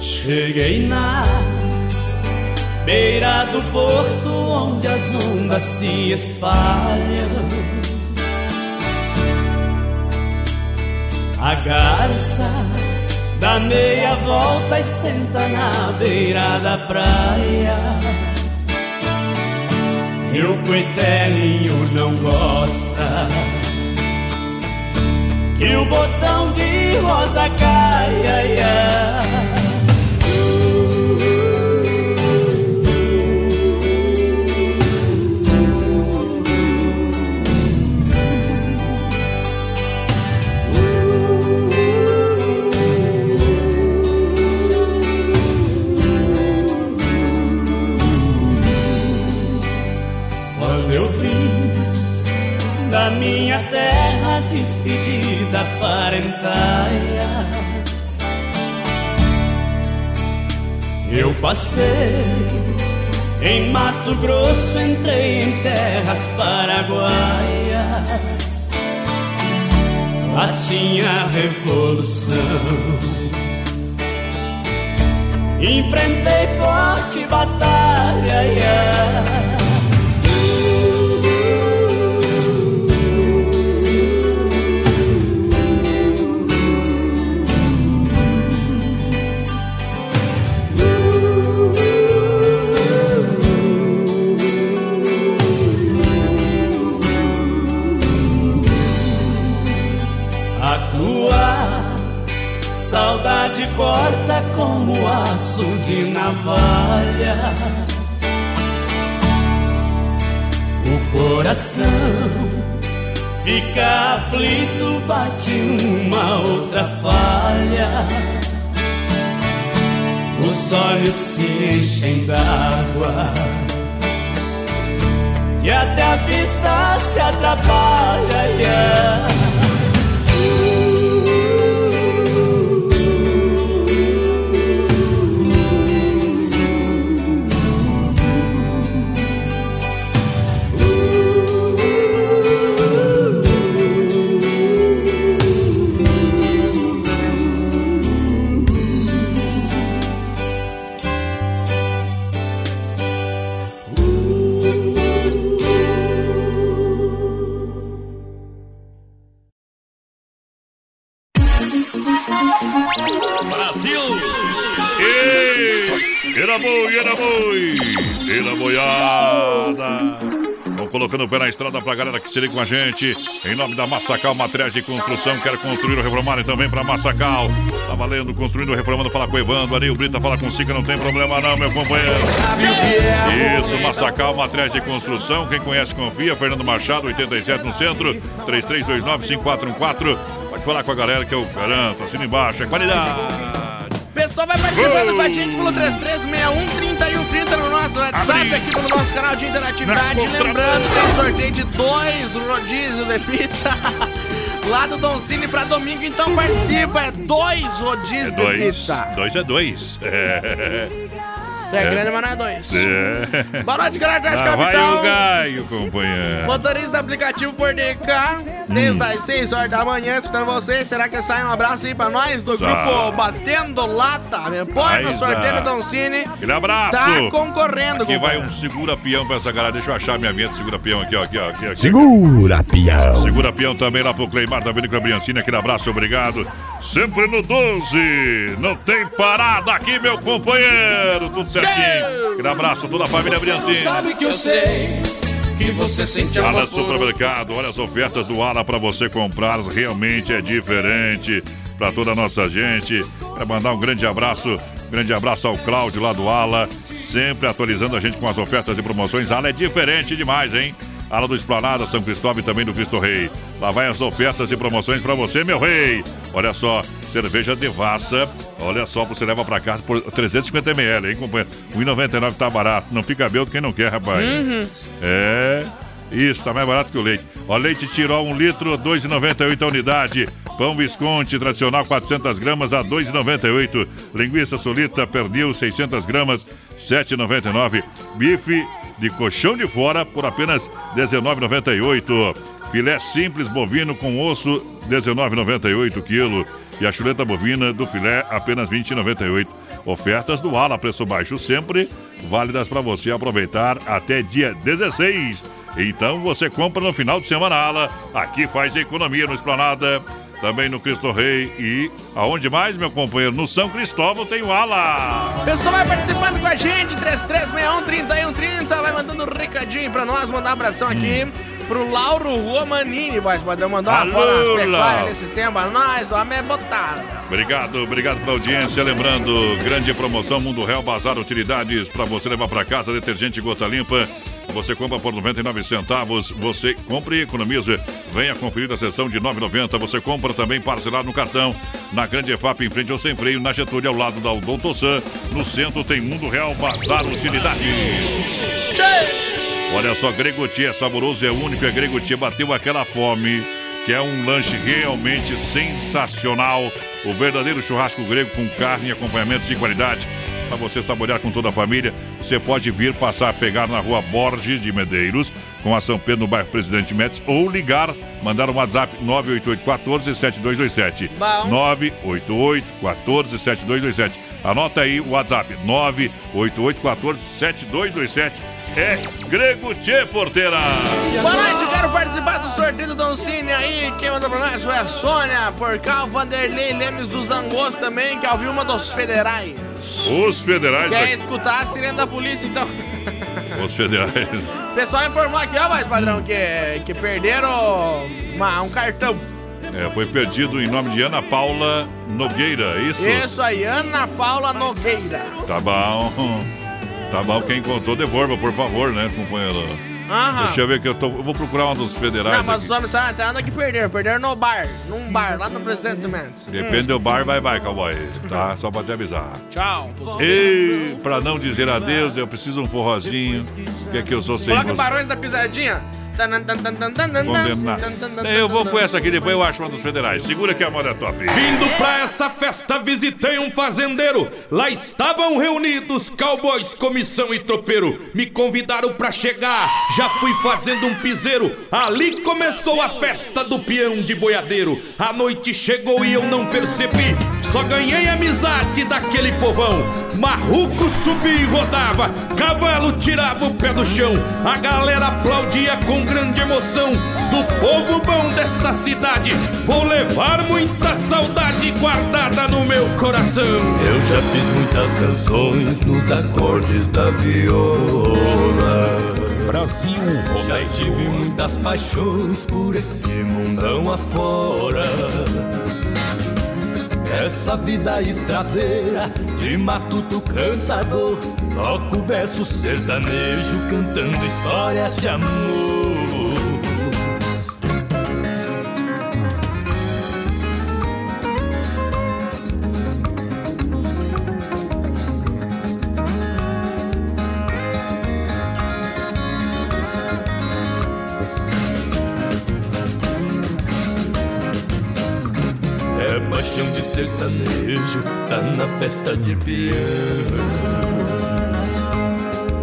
Speaker 9: Cheguei na beira do porto onde as ondas se espalham. A garça dá meia volta e senta na beira da praia. O coitelinho não gosta que o botão de rosa caia. ia. Parentalha, eu passei em Mato Grosso, entrei em terras paraguaias. Lá tinha revolução. Enfrentei forte batalha. yeah. Saudade corta como aço de navalha. O coração fica aflito, bate uma outra falha. Os olhos se enchem d'água e até a vista se atrapalha. yeah.
Speaker 3: Colocando o pé na estrada pra galera que se liga com a gente. Em nome da Massacal Materiais de Construção, quer construir ou reformar e também pra Massacal. Tá valendo, construindo ou reformando, fala com o Evandro. Ali o Brita fala com o Sica, não tem problema não, meu companheiro. Isso, Massacal Materiais de Construção. Quem conhece, confia. Fernando Machado, 87 no centro. 3329-5414. Pode falar com a galera que eu garanto. Assina embaixo, é qualidade.
Speaker 6: O pessoal vai participando com a gente pelo 3361-3130 no nosso WhatsApp, aqui pelo nosso canal de interatividade. Lembrando, tem sorteio de dois rodízios de pizza lá do Don Cine pra domingo, então participa. É dois rodízios
Speaker 3: É
Speaker 6: de
Speaker 3: dois.
Speaker 6: pizza.
Speaker 3: Dois é dois. É.
Speaker 6: Tu é, grande, mas não é dois.
Speaker 3: É.
Speaker 6: Boa noite, galera da
Speaker 3: Lá vai
Speaker 6: Capital.
Speaker 3: o Gaio, companheiro.
Speaker 6: Motorista do aplicativo Por DK, desde as 6 horas da manhã, escutando vocês. Será que sai um abraço aí pra nós do
Speaker 3: Sai.
Speaker 6: grupo Batendo Lata? Me põe no sorteio do Don Cine.
Speaker 3: Aquele abraço.
Speaker 6: Tá concorrendo,
Speaker 3: Aqui vai um segura-peão pra essa galera. Deixa eu achar minha vinheta segura-peão aqui, ó, aqui, ó, aqui, aqui.
Speaker 5: Segura, pião.
Speaker 3: Segura-peão também lá pro Cleimar da Vinícola Briancini. Aquele abraço, obrigado. Sempre no 12. Não tem parada aqui, meu companheiro. Tudo certinho. Aquele abraço, toda a família Briancini.
Speaker 9: que eu sei
Speaker 7: que você sente
Speaker 3: Ala Supermercado, olha as ofertas do Ala para você comprar, realmente é diferente para toda a nossa gente. Para mandar um grande abraço, grande abraço ao Cláudio lá do Ala, sempre atualizando a gente com as ofertas e promoções. Ala é diferente demais, hein? Ala do Esplanada, São Cristóvão e também do Cristo Rei. Lá vai as ofertas e promoções para você, meu rei. Olha só, cerveja Devassa. Olha só, você leva para casa por 350 ml, hein, companheiro? 1,99 tá barato. Não fica belo quem não quer, rapaz.
Speaker 6: Uhum.
Speaker 3: É. Isso, tá mais barato que o leite. Ó, leite tirou 1 litro, 2,98 a unidade. Pão Visconti tradicional 400 gramas a 2,98. Linguiça solita pernil 600 gramas 7,99. Bife de colchão de fora por apenas 19,98. Filé simples bovino com osso 19,98 quilo. E a chuleta bovina do filé apenas 20,98. Ofertas do Ala, preço baixo sempre, válidas para você aproveitar até dia 16. Então você compra no final de semana Ala. Aqui faz economia no Esplanada, também no Cristo Rei e aonde mais, meu companheiro? No São Cristóvão tem o Ala.
Speaker 6: Pessoal, vai participando com a gente, 3361-3130, vai mandando um recadinho pra nós, mandar um abração aqui pro Lauro Romanini, vai poder mandar uma bola
Speaker 3: Lauro.
Speaker 6: nesses tempos, nós, homem é botado.
Speaker 3: Obrigado, obrigado pela audiência. Lembrando, grande promoção Mundo Real Bazar Utilidades para você levar para casa detergente gota limpa. Você compra por 99 centavos, você compra e economiza. Venha conferir a sessão de 9,90. Você compra também parcelado no cartão. Na Grande EFAP, em frente ao Sem Freio, na Getúlio, ao lado da Odonto San. No centro tem Mundo Real Bazar Utilidades. Olha só, Gregotti é saboroso, é único, é Gregotti. Bateu aquela fome, que é um lanche realmente sensacional. O verdadeiro churrasco grego com carne e acompanhamentos de qualidade. Para você saborear com toda a família, você pode vir passar a pegar na rua Borges de Medeiros, com a São Pedro no bairro Presidente Médici, ou ligar, mandar um WhatsApp 988 14 7227.
Speaker 6: Bom.
Speaker 3: 988 14 7227. Anota aí o WhatsApp 988 14 7227. É Grego Tchê Porteira.
Speaker 6: Boa noite, eu quero participar do sorteio do Doncini aí. Quem mandou pra nós foi a Sônia, por cá o Vanderlei Lemes dos Angos também, que é o Vilma dos Federais.
Speaker 3: Os federais.
Speaker 6: Quer
Speaker 3: daqui-
Speaker 6: escutar a sirene da polícia, então.
Speaker 3: Os federais.
Speaker 6: O pessoal informou aqui, ó, mais padrão, que, que perderam uma- um cartão.
Speaker 3: É, foi perdido em nome de Ana Paula Nogueira, é isso?
Speaker 6: Isso aí, Ana Paula Nogueira.
Speaker 3: Tá bom. Tá bom, quem contou, devolva, por favor, né, companheiro?
Speaker 6: Aham.
Speaker 3: Deixa eu ver que eu tô. Eu vou procurar um dos federais.
Speaker 6: Não, mas
Speaker 3: aqui.
Speaker 6: os homens sabem até anda que perderam. Perderam no bar, num bar, lá no Presidente Mendes.
Speaker 3: Depende do bar, vai, vai, cowboy. Tá? Só pra te avisar.
Speaker 6: Tchau.
Speaker 3: E pra não dizer adeus, eu preciso um forrozinho. Que é que eu sou sem
Speaker 6: Coloca
Speaker 3: você.
Speaker 6: Barões da Pisadinha.
Speaker 3: Eu vou com essa aqui, depois eu acho uma dos federais. Segura que a moda é top.
Speaker 7: Vindo pra essa festa, visitei um fazendeiro. Lá estavam reunidos cowboys, comissão e tropeiro. Me convidaram pra chegar, já fui fazendo um piseiro. Ali começou a festa do peão de boiadeiro. A noite chegou e eu não percebi. Só ganhei amizade daquele povão. Marruco subia e rodava, cavalo tirava o pé do chão. A galera aplaudia com grande emoção do povo bom desta cidade. Vou levar muita saudade guardada no meu coração.
Speaker 9: Eu já fiz muitas canções nos acordes da viola.
Speaker 1: Brasil
Speaker 9: Já tive muitas paixões por esse mundão afora. Essa vida estradeira de matuto cantador. Toco verso sertanejo cantando histórias de amor. Sertanejo, tá na festa de piano.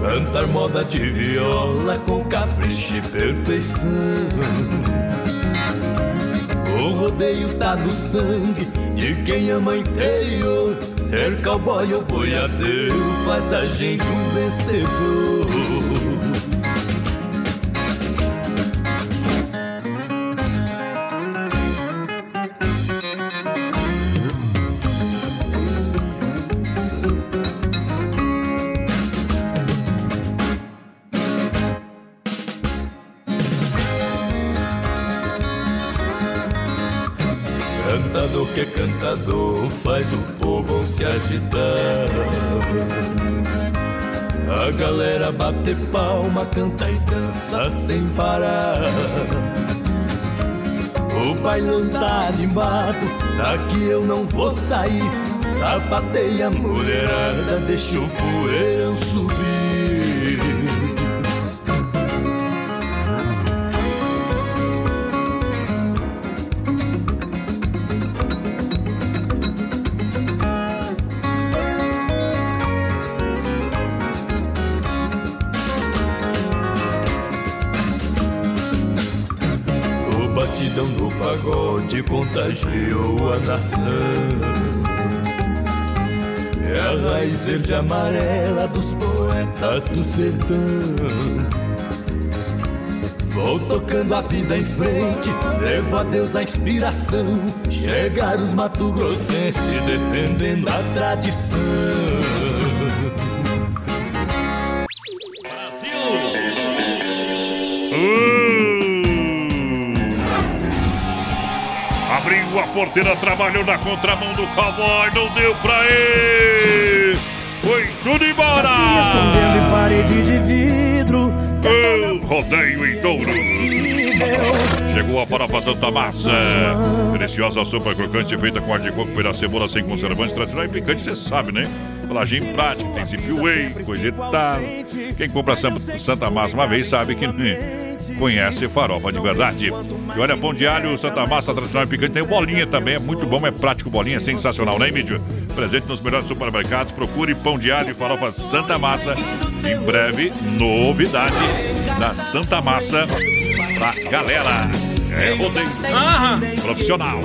Speaker 9: Cantar moda de viola com capricho e perfeição. O rodeio tá no sangue de quem ama interior. Ser cowboy ou boiadeiro faz da gente um vencedor. Faz o povo se agitar. A galera bate palma, canta e dança sem parar. O bailão tá animado, daqui eu não vou sair. Sapateia mulherada, deixa o poeirão pagode contagiou a nação. É a raiz verde amarela dos poetas do sertão. Vou tocando a vida em frente, levo a Deus a inspiração. Chegar os Mato Grossenses defendendo a tradição.
Speaker 3: Abriu a porteira, trabalhou na contramão do cowboy, não deu pra ele. Foi tudo embora.
Speaker 11: Escondendo em parede de vidro.
Speaker 3: O rodeio em touro. Chegou a farofa Santa Massa. Deliciosa sopa crocante feita com ar de coco, pela cebola sem conservantes, tradicional e picante, você sabe, né? Pelagem prática, tem whey, coisa e tal. Quem compra Santa Massa uma vez sabe que né, conhece farofa de verdade. E olha, pão de alho, Santa Massa tradicional e picante, tem bolinha também, é muito bom, é prático, bolinha, é sensacional, né, mídia? Presente nos melhores supermercados, procure pão de alho e farofa Santa Massa. Em breve, novidade da Santa Massa pra galera. É rodeio
Speaker 6: Aham.
Speaker 3: profissional.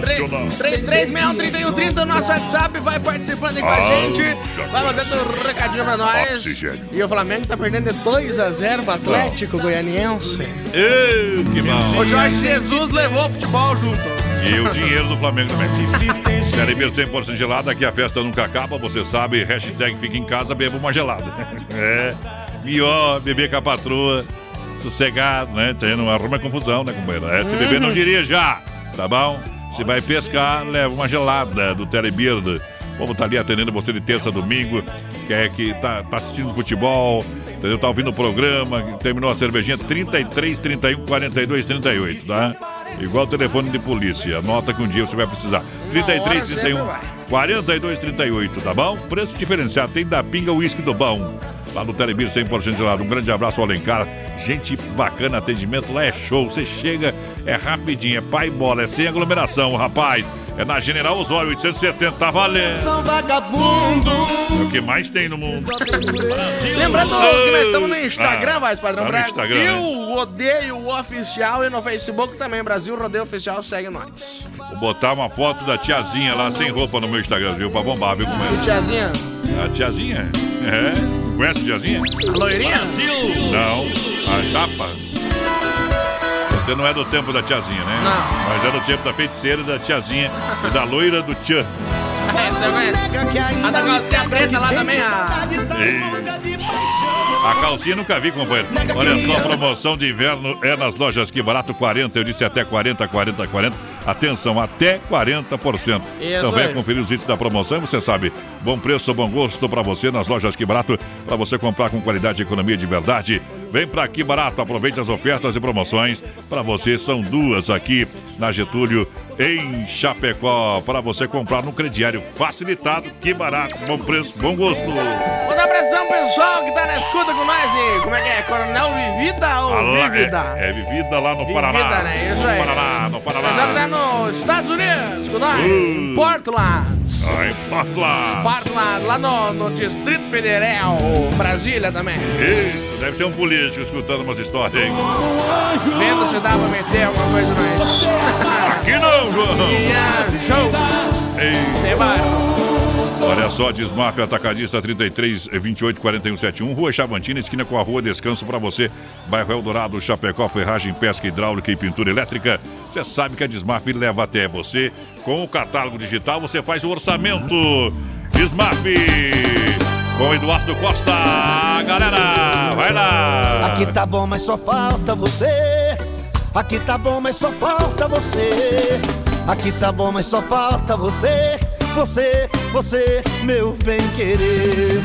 Speaker 3: Profissional.
Speaker 6: 33613130 o nosso WhatsApp, vai participando aí com a
Speaker 3: Ah,
Speaker 6: gente.
Speaker 3: já
Speaker 6: Vai mandando um recadinho pra nós.
Speaker 3: Oxigênio.
Speaker 6: E o Flamengo tá perdendo de 2x0 pro Atlético Goianiense.
Speaker 3: Ei, que bom.
Speaker 6: O Jorge Jesus levou o futebol junto.
Speaker 3: E o dinheiro do Flamengo também. Série B 100% gelada, aqui a festa nunca acaba, você sabe. Hashtag fica em casa, beba uma gelada. É, melhor beber com a patroa, sossegado, né? Tendo, arruma confusão, né, companheiro? É, se beber não dirija, tá bom? Se vai pescar, leva uma gelada do Telebird. O povo tá ali atendendo você de terça a domingo, que é que tá, tá assistindo futebol, entendeu? Tá ouvindo o programa, terminou a cervejinha 33, 31, 42, 38, tá? Igual o telefone de polícia. Anota que um dia você vai precisar. 33, 31, 42, 38, tá bom? Preço diferenciado. Tem da pinga o uísque do bom. Lá no Telebir 100% gelado. Um grande abraço ao Alencar. Gente bacana, atendimento lá é show. Você chega, é rapidinho, é pai e bola, é sem aglomeração, rapaz. É na General Osório 870, tá valendo.
Speaker 11: São vagabundo.
Speaker 3: É o que mais tem no mundo.
Speaker 6: Lembrando que nós estamos no Instagram,
Speaker 3: Ah,
Speaker 6: vai, Padrão
Speaker 3: tá
Speaker 6: Brasil,
Speaker 3: Instagram, né?
Speaker 6: Rodeio Oficial e no Facebook também, Brasil Rodeio Oficial, segue nós.
Speaker 3: Vou botar uma foto da tiazinha lá sem roupa no meu Instagram, viu? Pra bombar, viu? Como é?
Speaker 6: Tiazinha,
Speaker 3: A tiazinha? É. Conhece a tiazinha?
Speaker 6: a loirinha?
Speaker 3: Não, a japa. Você não é do tempo da tiazinha, né?
Speaker 6: Não.
Speaker 3: Mas é do tempo da feiticeira, da tiazinha e da loira do tchan.
Speaker 6: É, você conhece? A da calcinha preta lá também, a...
Speaker 3: Ei. A calcinha nunca vi, companheiro. Olha só, promoção de inverno é nas lojas Que Barato 40. Eu disse até 40, 40, 40. Atenção, até 40%. então venha
Speaker 6: aí.
Speaker 3: conferir os itens da promoção. e Você sabe, bom preço, bom gosto para você nas lojas Que Barato. Para você comprar com qualidade e economia de verdade. Vem para aqui barato, aproveite as ofertas e promoções. Para você são duas aqui na Getúlio, em Chapecó. Para você comprar no crediário facilitado, que barato, bom preço, bom gosto.
Speaker 6: Manda abração, pessoal, que tá na escuta com nós. E como é que é? Coronel Vivida ou
Speaker 3: Alá,
Speaker 6: Vivida?
Speaker 3: É, é vivida lá no
Speaker 6: Vivida,
Speaker 3: Paraná.
Speaker 6: né? Isso
Speaker 3: no
Speaker 6: aí.
Speaker 3: Paraná, no
Speaker 6: Nós vamos estar
Speaker 3: Paraná.
Speaker 6: nos Estados Unidos com nós,
Speaker 3: Uh.
Speaker 6: em Portland.
Speaker 3: Em Portland.
Speaker 6: Portland, lá no, no Distrito Federal, Brasília também.
Speaker 3: Isso, deve ser um político escutando umas histórias, hein?
Speaker 6: Vendo se dá pra meter alguma coisa mais.
Speaker 3: Aqui não, João.
Speaker 6: Show.
Speaker 3: Ei. Olha só, Desmaf Atacadista 33 28 41 71, Rua Chavantina, esquina com a Rua Descanso para você. Bairro Eldorado, Chapecó, ferragem, pesca hidráulica e pintura elétrica. Você sabe que a Desmaf leva até você. Com o catálogo digital, você faz o orçamento. Desmaf com Eduardo Costa. Galera, vai lá.
Speaker 11: Aqui tá bom, mas só falta você. Aqui tá bom, mas só falta você. Aqui tá bom, mas só falta você, você, você, meu bem querer.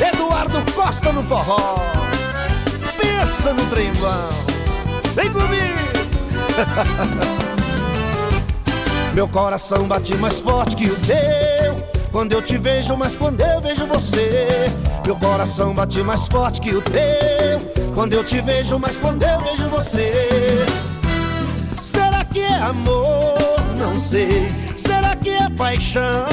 Speaker 11: Eduardo Costa no forró. Pensa no trembão. Vem comigo. Meu coração bate mais forte que o teu. Quando eu te vejo, mas quando eu vejo você. Meu coração bate mais forte que o teu. Quando eu te vejo, mas quando eu vejo você. Será que é amor? Não sei. Será que é paixão?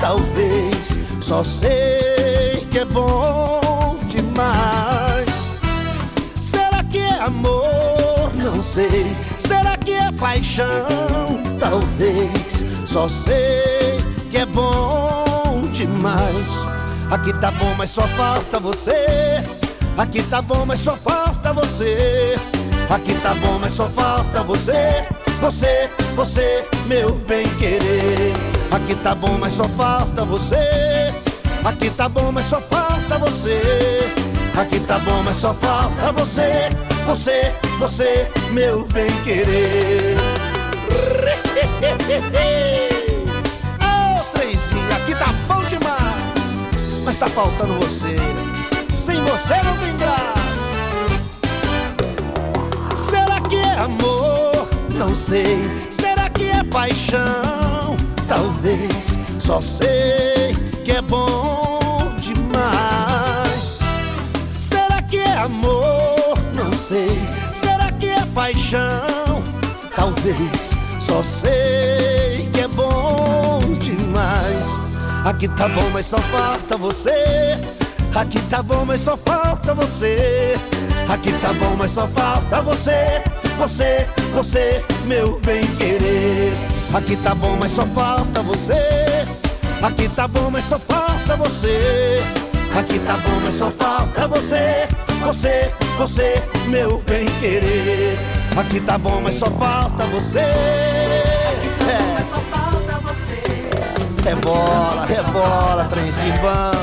Speaker 11: Talvez. Só sei que é bom demais. Será que é amor? Não sei. Será que é paixão? Talvez. Só sei que é bom demais. Aqui tá bom, mas só falta você. Aqui tá bom, mas só falta você. Aqui tá bom, mas só falta você. Você, você, meu bem querer. Aqui tá bom, mas só falta você. Aqui tá bom, mas só falta você. Aqui tá bom, mas só falta você. Você, você, meu bem querer. Oh, trenzinho, aqui tá bom demais. Mas tá faltando você. Sem você não tem graça. Será que é amor? Não sei. Será que é paixão? Talvez. Só sei que é bom amor? Não sei. Será que é paixão? Talvez. Só sei que é bom demais. Aqui tá bom, mas só falta você. Aqui tá bom, mas só falta você. Aqui tá bom, mas só falta você. Você, você, meu bem querer. Aqui tá bom, mas só falta você. Aqui tá bom, mas só falta você. Aqui tá bom, mas só falta você. Você, você, meu bem querer. Aqui tá bom, mas só falta você. É.
Speaker 10: Só falta você.
Speaker 11: Rebola, rebola, trenzinho bom.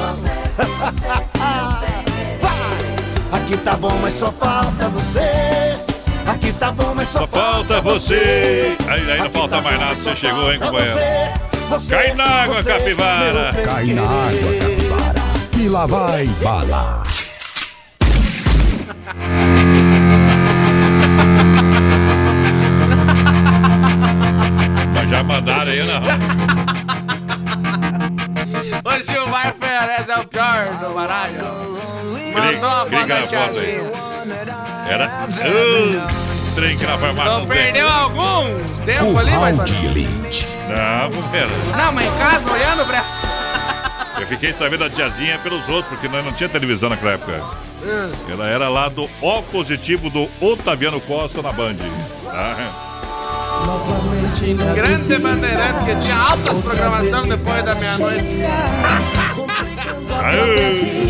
Speaker 11: Aqui tá bom, mas só falta você. Aqui tá bom, mas só,
Speaker 3: Só falta você. Aí, aí não falta mais nada, você chegou, hein, companheiro? Cai na água, capivara.
Speaker 5: Cai na água, capivara. E lá vai bala.
Speaker 3: Mas já mandaram aí, não.
Speaker 6: O Gilmar Ferrez é o pior do baralho. Mandou a foto da
Speaker 3: na aí.
Speaker 6: tiazinha.
Speaker 3: Era. Uh, trem que na farmácia
Speaker 6: Não perdeu algum tempo ali, mas...
Speaker 3: Não.
Speaker 6: Não, mas em casa, olhando pra...
Speaker 3: Eu fiquei sabendo da tiazinha pelos outros, porque nós não tinha televisão naquela época. Ela era lá do O positivo do Otaviano Costa na Band. Tá?
Speaker 6: Grande bandeirante que tinha altas programações depois da meia-noite.
Speaker 3: Aê!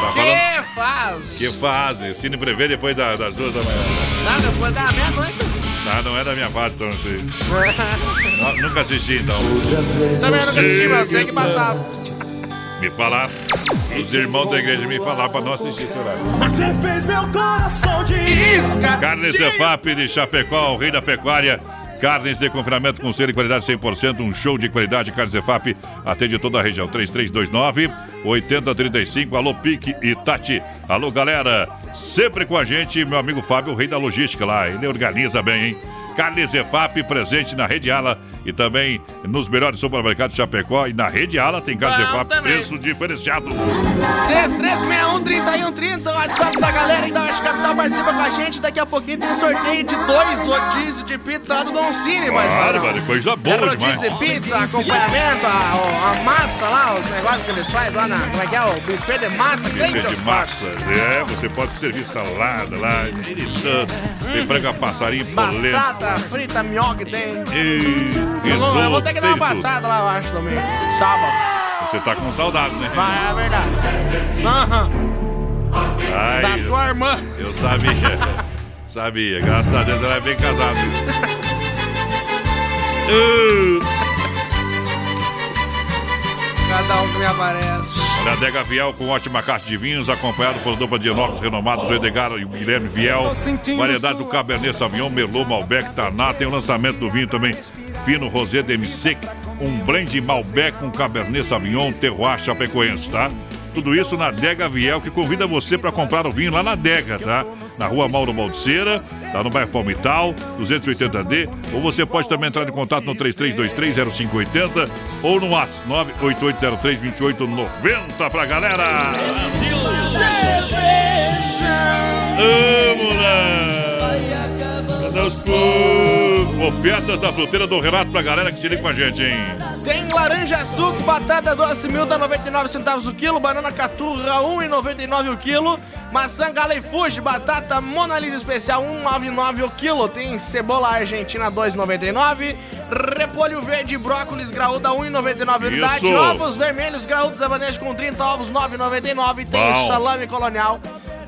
Speaker 3: Tá
Speaker 6: Que faz?
Speaker 3: que fase? Cine prevê depois da- das duas da manhã.
Speaker 6: Não, depois da meia-noite.
Speaker 3: Ah, não é da minha fase, então não sei. Nu- Nunca assisti, então.
Speaker 6: Também nunca assisti, mas eu sei que passava.
Speaker 3: Me falaram. Os irmãos da igreja me falaram pra não assistir esse horário.
Speaker 11: Você fez meu coração de isca.
Speaker 3: Carnes Cefap de Chapecó, o rei da pecuária. Carnes de confinamento com selo e qualidade 100%, um show de qualidade. Carnes Cefap atende toda a região. 3329-8035. Alô, Pique e Tati. Alô, galera. Sempre com a gente, meu amigo Fábio, o rei da logística lá. Ele organiza bem, hein? Carnes Cefap presente na Rede Ala e também nos melhores supermercados de Chapecó. E na Rede Ala tem Cefap,
Speaker 6: também.
Speaker 3: preço diferenciado.
Speaker 6: 3361-3130, o WhatsApp da galera aí da Capital participa com a gente. Daqui a pouquinho tem sorteio de dois rodízios de pizza lá do Don Cine, mas
Speaker 3: Bárbaro, coisa boa
Speaker 6: é
Speaker 3: demais.
Speaker 6: de pizza, acompanhamento, a, a massa lá, os negócios que eles fazem lá na. Como é que é? O buffet de massa,
Speaker 3: Buffet de
Speaker 6: eu
Speaker 3: massas, é, você pode servir salada lá, tem frango a passarinho, polenta,
Speaker 6: Batata frita, minhoca tem.
Speaker 3: e
Speaker 6: Eu vou, eu vou
Speaker 3: risoto,
Speaker 6: ter que dar uma passada lá, eu acho, também. Sábado.
Speaker 3: Você tá com saudade, né?
Speaker 6: Vai, é verdade. Aham.
Speaker 3: Ai,
Speaker 6: Da tua irmã.
Speaker 3: Eu sabia, sabia, graças a Deus ela é bem casada. Uh,
Speaker 6: cada um que me aparece.
Speaker 3: Olha, Adega Viel com ótima caixa de vinhos, acompanhado por dupla de enólogos renomados, o Edgar e o Guilherme Viel. Variedade do Cabernet Sauvignon, Merlot, Malbec, Tarná. Tem o lançamento do vinho também, Fino Rosé de Sec, um blend Malbec com Cabernet Sauvignon, Terroir Chapecoense, tá? Tudo isso na Adega Viel, que convida você para comprar o vinho lá na Adega, tá? Na rua Mauro Baldiceira, tá no bairro Palmital, 280D. Ou você pode também entrar em contato no 33230580 ou no WhatsApp 988032890 pra galera. Vamos lá! Cadê os Ofertas da fruteira do Renato pra galera que se liga com a gente, hein?
Speaker 6: Tem laranja suco, batata doce, milda 99 centavos o quilo, banana caturra 1,99 o quilo, maçã Galei Fuji, batata Mona Lisa especial 1,99 o quilo, tem cebola argentina 2,99, repolho verde e brócolis graúda 1,99 unidade, ovos vermelhos graúdos habanês com 30 ovos 9,99, tem salame colonial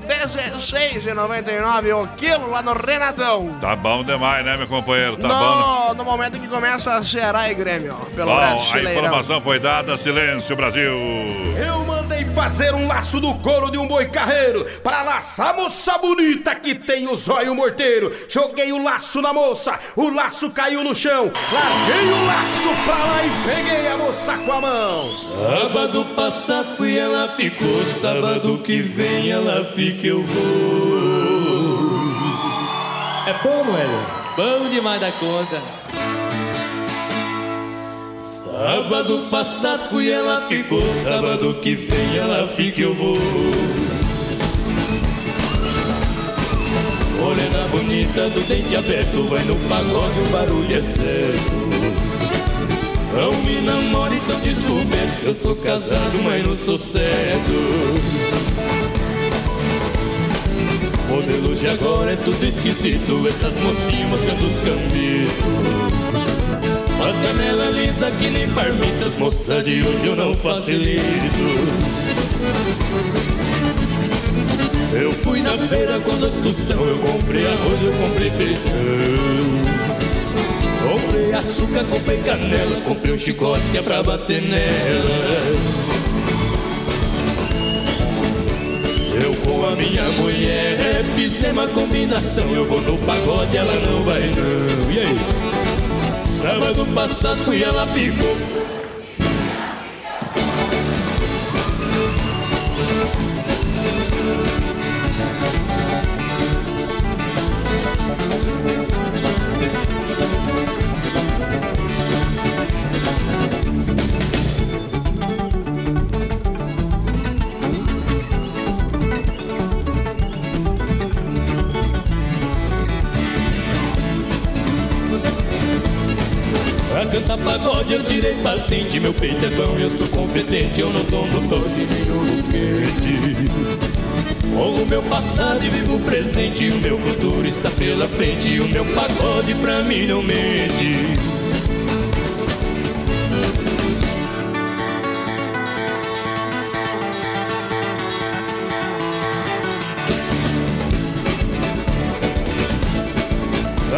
Speaker 6: 16,99 o quilo lá no Renatão.
Speaker 3: Tá bom demais, né, meu companheiro? Tá bom, né?
Speaker 6: no, no momento que começa a Ceará e Grêmio, ó, pelo
Speaker 3: Bom, a informação foi dada. Silêncio, Brasil.
Speaker 5: Eu mandei fazer um laço do couro de um boi carreiro para laçar moça bonita que tem o zóio morteiro. Joguei o laço na moça, o laço caiu no chão. Larguei o laço pra lá e peguei a moça com a mão.
Speaker 19: Sábado passado fui, ela ficou. Sábado que vem ela fica, eu vou.
Speaker 21: É bom, Hélio?
Speaker 19: Bom demais da conta. Sábado passado fui, ela ficou. Sábado que vem ela fica, eu vou. Morena bonita do dente aberto, vai no pagode, o barulho é certo. Não me namore tão descoberto, eu sou casado, mas não sou certo. Modelo de agora é tudo esquisito, essas mocinhas mostrando os cambitos. As canela lisa que nem parmitas, moça de hoje eu não facilito. Eu fui na feira com dois tostão, eu comprei arroz, eu comprei feijão. Comprei açúcar, comprei canela, comprei um chicote que é pra bater nela. Eu com a minha mulher fizemos uma combinação. Eu vou no pagode, ela não vai não. E aí? Sábado passado fui, ela ficou. Pra cantar pagode eu tirei patente Meu peito é bom, eu sou competente Eu não tomo tom de nenhum quente Com o meu passado e vivo presente O meu futuro está pela frente o meu pagode pra mim não mente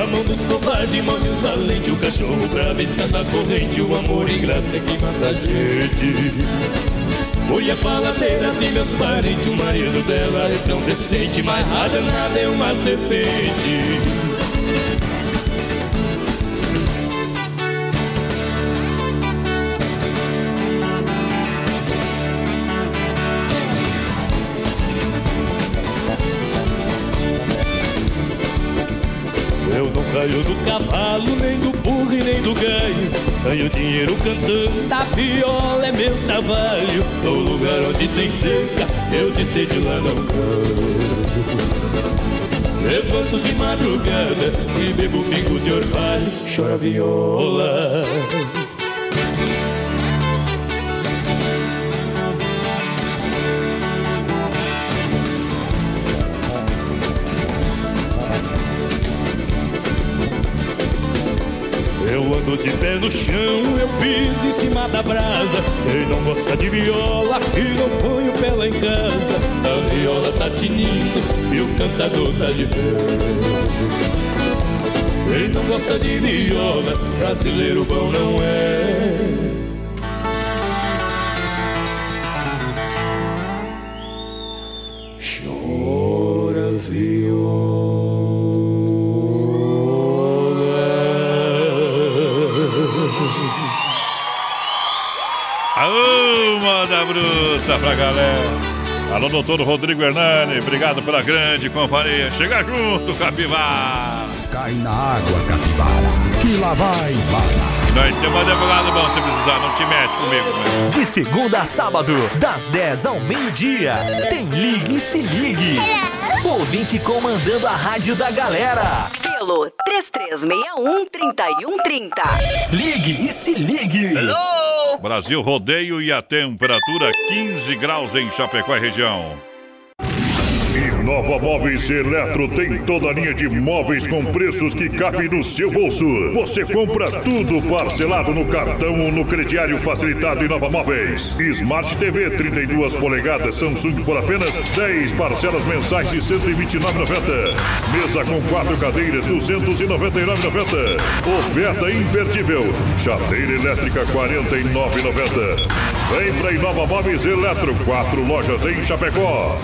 Speaker 19: Na mão dos covardes, mão dos valentes. O cachorro bravo está na corrente O amor ingrato é que mata a gente. Fui a faladeira de meus parentes O marido dela é tão decente Mas a danada é uma serpente Caio do cavalo, nem do burro e nem do ganho. Ganho dinheiro cantando, da viola é meu trabalho. No lugar onde tem seca, eu de sede lá não canto. Levanto de madrugada e bebo pingo de orvalho, chora viola. Eu ando de pé no chão, eu piso em cima da brasa. Quem não gosta de viola, que não põe o pé lá em casa. A viola tá tinindo e o cantador tá de verde. Quem não gosta de viola, brasileiro bom não é.
Speaker 3: Bruta pra galera. Alô, doutor Rodrigo Hernani, obrigado pela grande companhia. Chega junto, Capivara.
Speaker 20: Cai na água, capivara, que lá vai.
Speaker 3: Nós temos um advogado bom se precisar, não te mete comigo. Né?
Speaker 17: De segunda a sábado, das 10 ao meio-dia, tem Ligue e Se Ligue. Ouvinte comandando a rádio da galera.
Speaker 14: Pelo 3361-3130.
Speaker 17: Ligue e Se Ligue.
Speaker 3: Brasil Rodeio e a temperatura 15 graus em Chapecó e região.
Speaker 2: Nova Móveis Eletro tem toda a linha de móveis com preços que cabem no seu bolso. Você compra tudo parcelado no cartão ou no crediário facilitado em Nova Móveis. Smart TV 32 polegadas Samsung por apenas 10 parcelas mensais de R$ 129,90. Mesa com quatro cadeiras R$ 299,90. Oferta imperdível. Chateira elétrica R$ 49,90. Vem pra Inova Móveis Eletro, quatro lojas em Chapecó.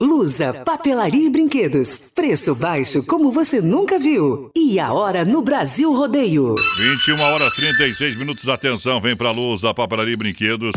Speaker 14: Lusa, papelaria e brinquedos. Preço baixo como você nunca viu. E a hora no Brasil Rodeio.
Speaker 3: 21 horas 36 minutos. Atenção, vem pra luz a papelaria e brinquedos.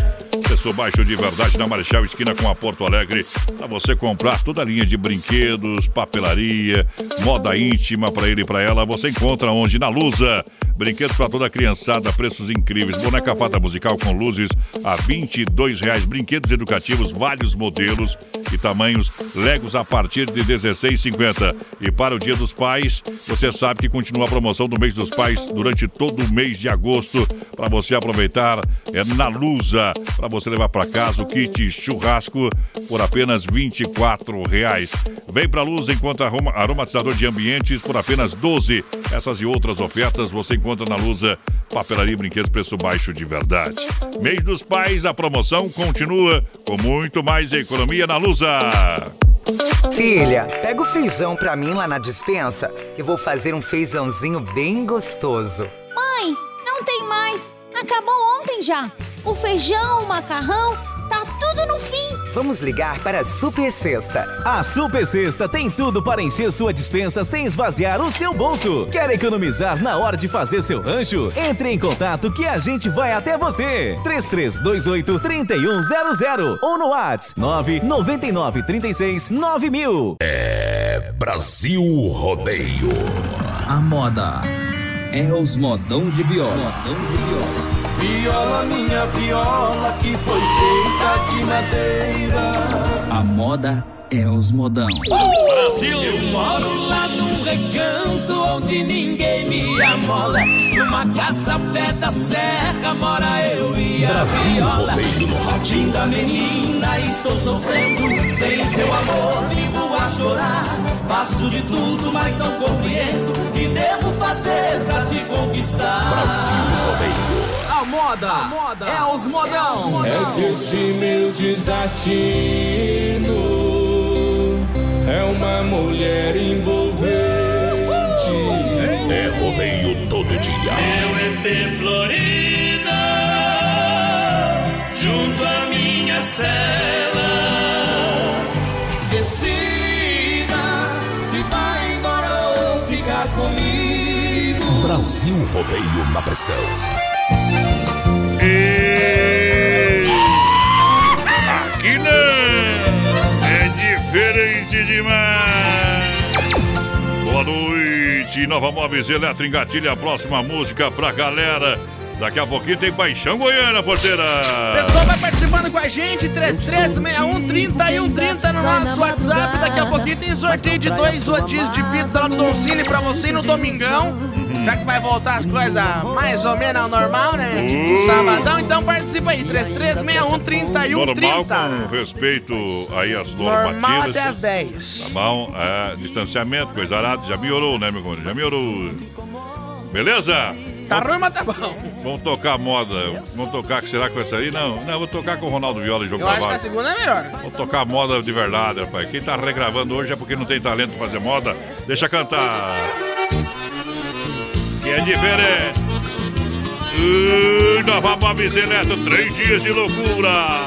Speaker 3: Preço baixo de verdade na Marechal Esquina com a Porto Alegre. Pra você comprar toda a linha de brinquedos, papelaria, moda íntima pra ele e pra ela. Você encontra onde? Na Lusa. Brinquedos pra toda a criançada, preços incríveis. Boneca fada musical com luzes a 22 reais. Brinquedos educativos, vários modelos e tamanhos. Legos a partir de R$ 16,50. E para o Dia dos Pais, você sabe que continua a promoção do mês dos pais durante todo o mês de agosto. Para você aproveitar, é na Lusa. Para você levar para casa o kit churrasco por apenas 24 reais. Vem para Luz, encontra aroma- aromatizador de ambientes por apenas 12. Essas e outras ofertas você encontra na Lusa. Papelaria e brinquedos, preço baixo de verdade. Mês dos Pais, a promoção continua com muito mais economia na Lusa.
Speaker 15: Filha, pega o feijão pra mim lá na dispensa, que vou fazer um feijãozinho bem gostoso.
Speaker 16: Mãe, não tem mais. Acabou ontem já. O feijão, o macarrão, tá tudo no fim.
Speaker 15: Vamos ligar para a Super Sexta.
Speaker 17: A Super Sexta tem tudo para encher sua dispensa sem esvaziar o seu bolso. Quer economizar na hora de fazer seu rancho? Entre em contato que a gente vai até você. 3328 3100 ou no WhatsApp 999 36 9000.
Speaker 1: É Brasil Rodeio.
Speaker 8: A moda é os modão de viola.
Speaker 9: Viola, minha viola, que foi feita de madeira.
Speaker 8: A moda é os modão.
Speaker 9: Brasil! Eu moro lá num recanto onde ninguém me amola. Numa casa pé da serra mora eu e a
Speaker 1: Brasil
Speaker 9: viola. Linda menina, estou sofrendo. Sem seu amor, vivo a chorar. Faço de tudo, mas não compreendo. O que devo fazer pra te conquistar?
Speaker 1: Brasil Rodeio.
Speaker 8: A moda, é os modão.
Speaker 9: É que este meu desatino é uma mulher envolvente.
Speaker 1: É rodeio todo dia.
Speaker 9: Meu EP Florida, junto à minha cela. Decida se vai embora ou ficar comigo.
Speaker 1: Brasil Rodeio na pressão.
Speaker 3: Aqui não! É diferente demais! Boa noite, Nova Móveis Eletro engatilha a próxima música pra galera. Daqui a pouquinho tem Paixão Goiana, porteira!
Speaker 6: Pessoal, vai participando com a gente, 3361 3130 no nosso WhatsApp. Daqui a pouquinho tem sorteio de dois rodízios de pizza lá do Donzini pra você no domingão. Já que vai voltar as coisas mais ou menos ao normal, né? Tipo sabadão, então participa aí, 3361
Speaker 3: Normal
Speaker 6: 3130.
Speaker 3: com respeito aí às
Speaker 6: Normal
Speaker 3: normativas.
Speaker 6: até as 10.
Speaker 3: Tá bom? É, distanciamento, coisa arada, já melhorou, né, meu companheiro? Já melhorou. Beleza?
Speaker 6: Tá ruim, mas tá bom.
Speaker 3: Vamos tocar moda. Vamos tocar, que será com essa aí? Não, não, vou tocar com o Ronaldo Viola e Jogo
Speaker 6: Eu acho que a segunda é melhor.
Speaker 3: Vamos tocar moda de verdade, rapaz. Quem tá regravando hoje é porque não tem talento pra fazer moda. Deixa cantar. Que é diferente. Uh, Nova Móveis Eletro, três dias de loucura.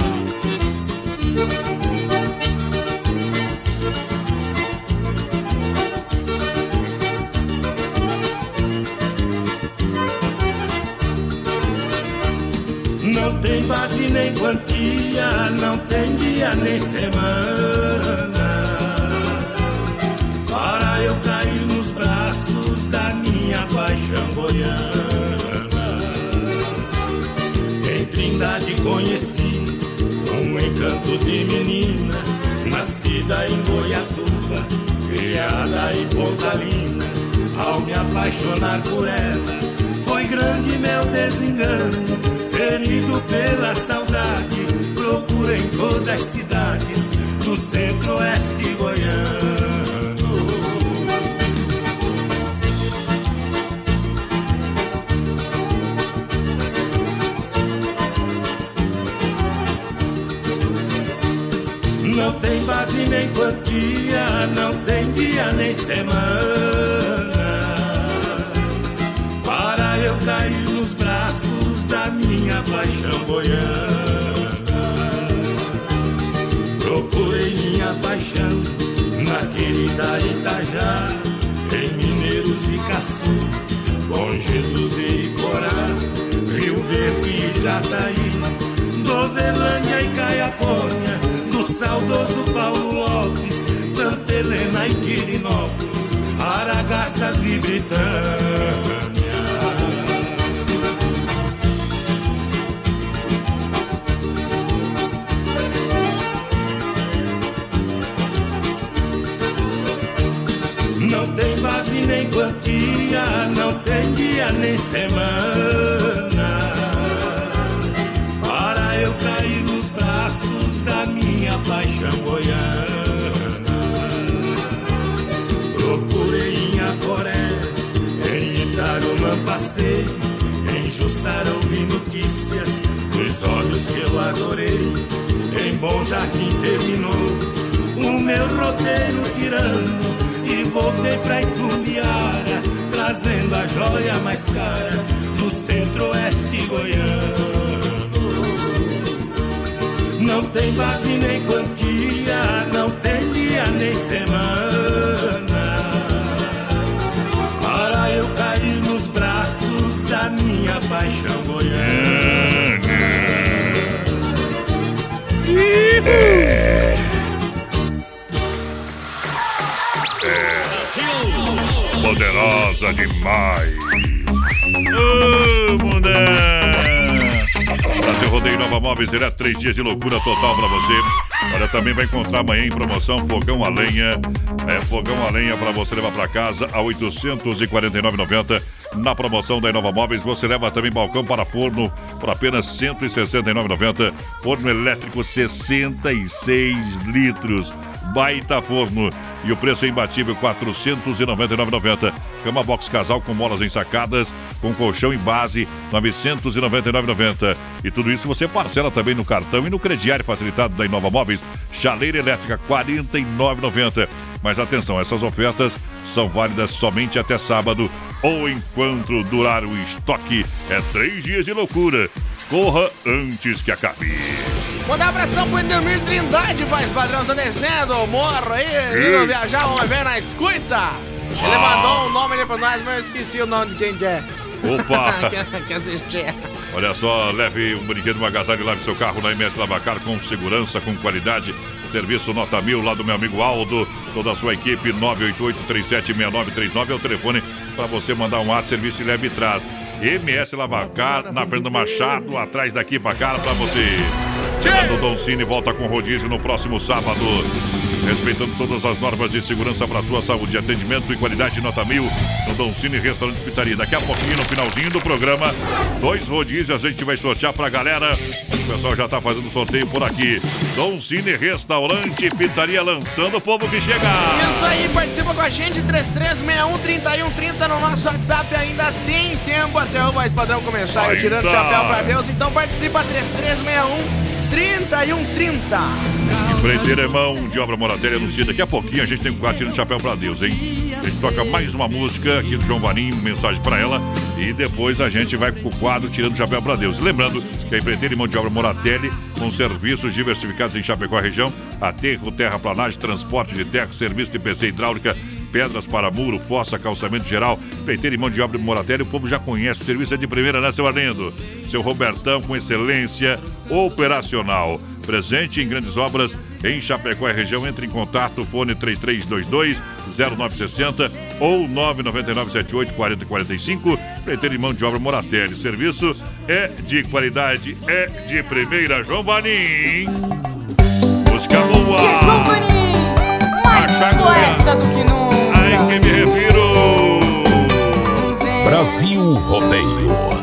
Speaker 9: Não tem base nem quantia
Speaker 18: não tem dia nem semana para eu cair nos braços da minha paixão goiana. Em Trindade conheci um encanto de menina, nascida em Goiatuba, criada em Pontalina. Ao me apaixonar por ela, foi grande meu desengano, ferido pela saudade. Procura em todas as cidades do centro-oeste goiano. Não tem base nem quantia, não tem dia nem semana paixão goiana. Procurei minha paixão na querida Itajá, em Mineiros e Caçu, com Jesus e Corá, Rio Verde e Jataí, Dovelândia e Caiapônia, do saudoso Paulo Lopes, Santa Helena e Quirinópolis, Aragaças e Britânia. Quantia, não tem dia nem semana para eu cair nos braços da minha paixão goiana. Procurei em Acoré, em Itarumã passei, em Jussara ouvi notícias dos olhos que eu adorei. Em Bom Jardim terminou o meu roteiro tirando e voltei pra Itumbiara, trazendo a joia mais cara do centro-oeste goiano. Não tem base nem quantia, não tem dia nem semana para eu cair nos braços da minha paixão goiana.
Speaker 3: Poderosa demais. Ô! Brasil Rodeio Nova Móveis, direto três dias de loucura total pra você. Olha, também vai encontrar amanhã em promoção fogão a lenha. É fogão a lenha pra você levar pra casa a 849,90. Na promoção da Inova Móveis, você leva também balcão para forno por apenas 169,90. Forno elétrico 66 litros. Baita forno. E o preço é imbatível, R$ 499,90. Cama box casal com molas ensacadas, com colchão e base, R$ 999,90. E tudo isso você parcela também no cartão e no crediário facilitado da Inova Móveis. Chaleira elétrica, R$ 49,90. Mas atenção, essas ofertas são válidas somente até sábado ou enquanto durar o estoque. É três dias de loucura. Corra antes que acabe.
Speaker 6: Mandar um abração pro Edelmir Trindade, voz padrão, tá descendo, morro aí, indo viajar, vamos ver na escuta. Ele
Speaker 3: Ah.
Speaker 6: mandou um nome ali pra nós, mas eu esqueci o nome de quem que é.
Speaker 3: Opa!
Speaker 6: que, que assistir.
Speaker 3: Olha só, leve um brinquedo, um agasalho e lave seu carro na MS Lavacar com segurança, com qualidade. Serviço Nota Mil, lá do meu amigo Aldo, toda a sua equipe, 988-376939 é o telefone para você mandar um ato, serviço e leve e traz. MS Lavacar, na Fernanda Machado, atrás daqui para cá, para você. Chegando o Don Cine, volta com rodízio no próximo sábado. Respeitando todas as normas de segurança para sua saúde, atendimento e qualidade nota mil no Cine Restaurante Pizzaria. Daqui a pouquinho, no finalzinho do programa, dois rodízios a gente vai sortear pra galera. O pessoal já tá fazendo sorteio por aqui. Don Cine Restaurante Pizzaria lançando o povo que chega.
Speaker 6: Isso aí, participa com a gente, 3361-3130 no nosso WhatsApp. Ainda tem tempo até o voz padrão começar.
Speaker 3: Ainda.
Speaker 6: Tirando o chapéu pra Deus, então participa 3361-3130.
Speaker 3: Empreiteiro é mão de obra Moratelli anuncia. Daqui a pouquinho a gente tem um quadro tirando chapéu pra Deus, hein? A gente toca mais uma música aqui do João Vanim, mensagem pra ela. E depois a gente vai com o quadro tirando chapéu pra Deus. Lembrando que a empreiteira e mão de obra Moratelli, com serviços diversificados em Chapecó região, aterro, terraplanagem, transporte de terra, serviço de PC hidráulica, pedras para muro, fossa, calçamento geral, peiteiro e mão de obra moratério. O povo já conhece, o serviço é de primeira, né, seu Arlindo? Seu Robertão com excelência operacional. Presente em grandes obras em Chapecó e região. Entre em contato, fone 3322 0960 ou 99978 4045. Preter mão de obra Moratelli. Serviço é de qualidade, é de primeira. João Vanim. Música boa.
Speaker 22: Que João Vanim, mais poeta do que nunca.
Speaker 3: Que me refiro.
Speaker 1: Brasil Rodeio.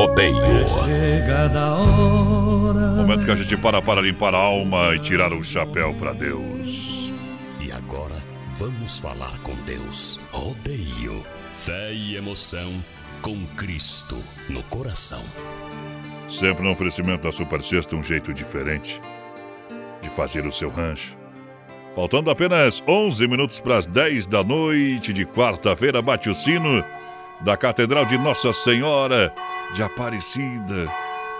Speaker 1: Rodeio.
Speaker 3: Momento que a gente para para limpar a alma e tirar o chapéu pra Deus.
Speaker 1: E agora vamos falar com Deus. Rodeio. Fé e emoção com Cristo no coração.
Speaker 3: Sempre no oferecimento da Super Sexta, um jeito diferente de fazer o seu rancho. Faltando apenas 11 minutos para as 10 da noite de quarta-feira, bate o sino da Catedral de Nossa Senhora de Aparecida,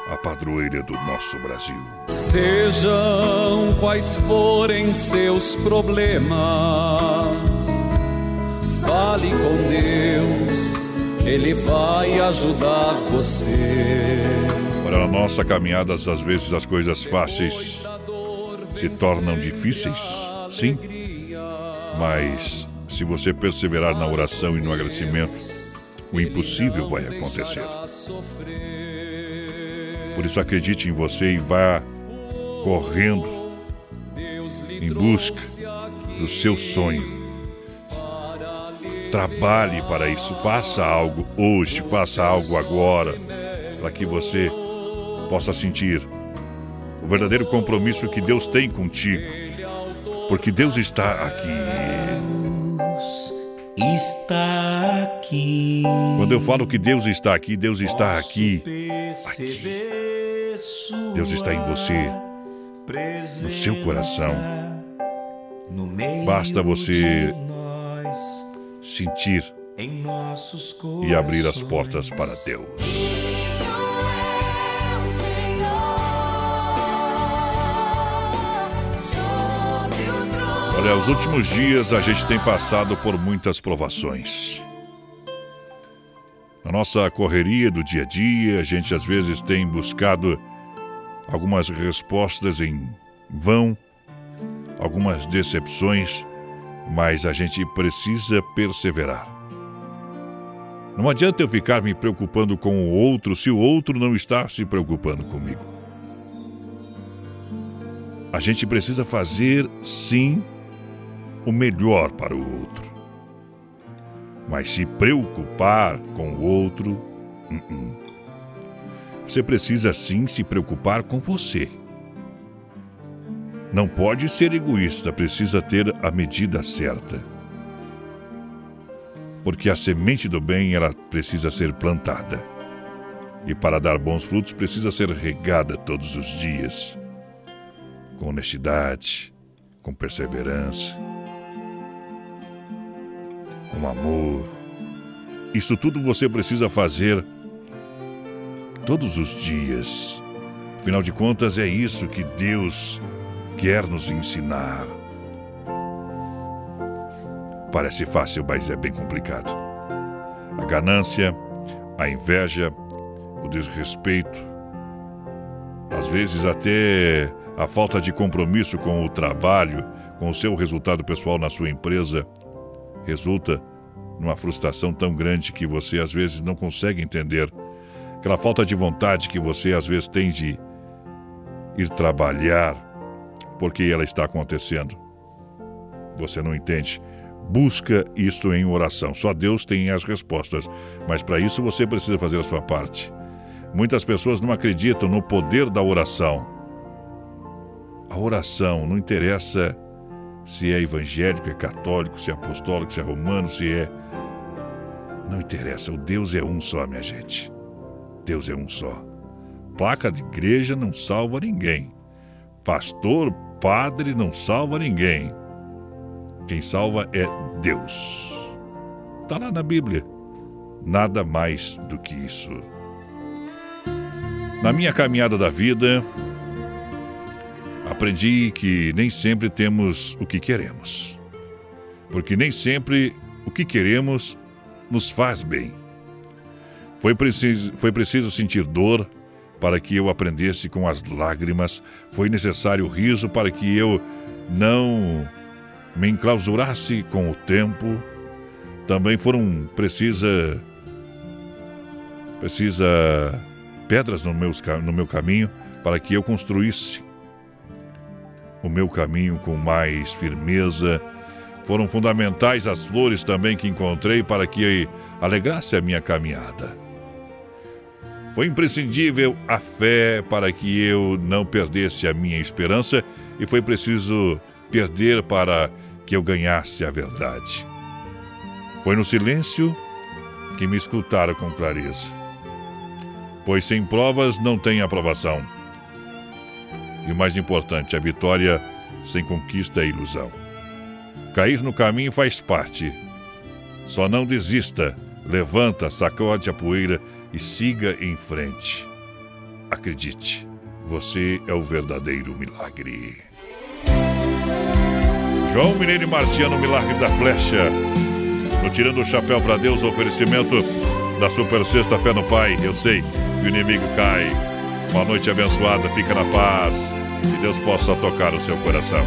Speaker 3: a padroeira do nosso Brasil.
Speaker 23: Sejam quais forem seus problemas, fale com Deus, Ele vai ajudar você.
Speaker 3: Olha, na nossa caminhada, às vezes as coisas fáceis se tornam difíceis, sim. Mas se você perseverar na oração e no agradecimento, o impossível vai acontecer. Por isso acredite em você e vá correndo em busca do seu sonho. Trabalhe para isso, faça algo hoje, faça algo agora, para que você possa sentir o verdadeiro compromisso que Deus tem contigo. Porque Deus está aqui.
Speaker 9: Está aqui.
Speaker 3: Quando eu falo que Deus está aqui, Deus está aqui. aqui. Deus está em você, no seu coração. Basta você sentir e abrir as portas para Deus. Olha, os últimos dias a gente tem passado por muitas provações. Na nossa correria do dia a dia, a gente às vezes tem buscado algumas respostas em vão, algumas decepções, mas a gente precisa perseverar. Não adianta eu ficar me preocupando com o outro se o outro não está se preocupando comigo. A gente precisa fazer, sim, o melhor para o outro. Mas se preocupar com o outro, uh -uh. você precisa sim se preocupar com você. Não pode ser egoísta, precisa ter a medida certa. Porque a semente do bem ela precisa ser plantada. E para dar bons frutos precisa ser regada todos os dias, com honestidade, com perseverança com amor. Isso tudo você precisa fazer todos os dias. Afinal de contas, é isso que Deus quer nos ensinar. Parece fácil, mas é bem complicado. A ganância, a inveja, o desrespeito, às vezes até a falta de compromisso com o trabalho, com o seu resultado pessoal na sua empresa, resulta numa frustração tão grande que você às vezes não consegue entender. Aquela falta de vontade que você às vezes tem de ir trabalhar porque ela está acontecendo. Você não entende. Busca isto em oração. Só Deus tem as respostas, mas para isso você precisa fazer a sua parte. Muitas pessoas não acreditam no poder da oração. A oração não interessa se é evangélico, é católico, se é apostólico, se é romano, se é. Não interessa, o Deus é um só, minha gente. Deus é um só. Placa de igreja não salva ninguém. Pastor, padre não salva ninguém. Quem salva é Deus. Está lá na Bíblia. Nada mais do que isso. Na minha caminhada da vida, aprendi que nem sempre temos o que queremos. Porque nem sempre o que queremos nos faz bem. Foi preciso, foi preciso sentir dor para que eu aprendesse com as lágrimas, foi necessário riso para que eu não me enclausurasse com o tempo. Também foram precisa precisa pedras no, no meu caminho para que eu construísse o meu caminho com mais firmeza. Foram fundamentais as flores também que encontrei para que alegrasse a minha caminhada. Foi imprescindível a fé para que eu não perdesse a minha esperança e foi preciso perder para que eu ganhasse a verdade. Foi no silêncio que me escutaram com clareza. Pois sem provas não tem aprovação. E o mais importante, a vitória sem conquista é ilusão. Cair no caminho faz parte. Só não desista, levanta, sacode a poeira e siga em frente. Acredite, você é o verdadeiro milagre. João Mineiro e Marciano, Milagre da Flecha. No Tirando o Chapéu para Deus, oferecimento da Super Sexta Fé no Pai. Eu sei que o inimigo cai. Uma noite abençoada, fica na paz. Que Deus possa tocar o seu coração.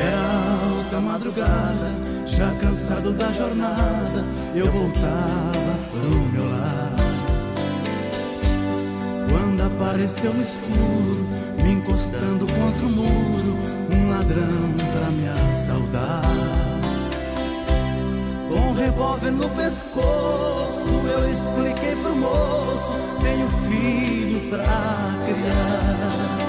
Speaker 19: Era alta madrugada, já cansado da jornada, eu voltava pro meu lar. Quando apareceu no escuro, me encostando contra o muro, um ladrão pra me assaltar. Com
Speaker 10: revólver no pescoço. Eu expliquei pro moço: tenho filho pra criar.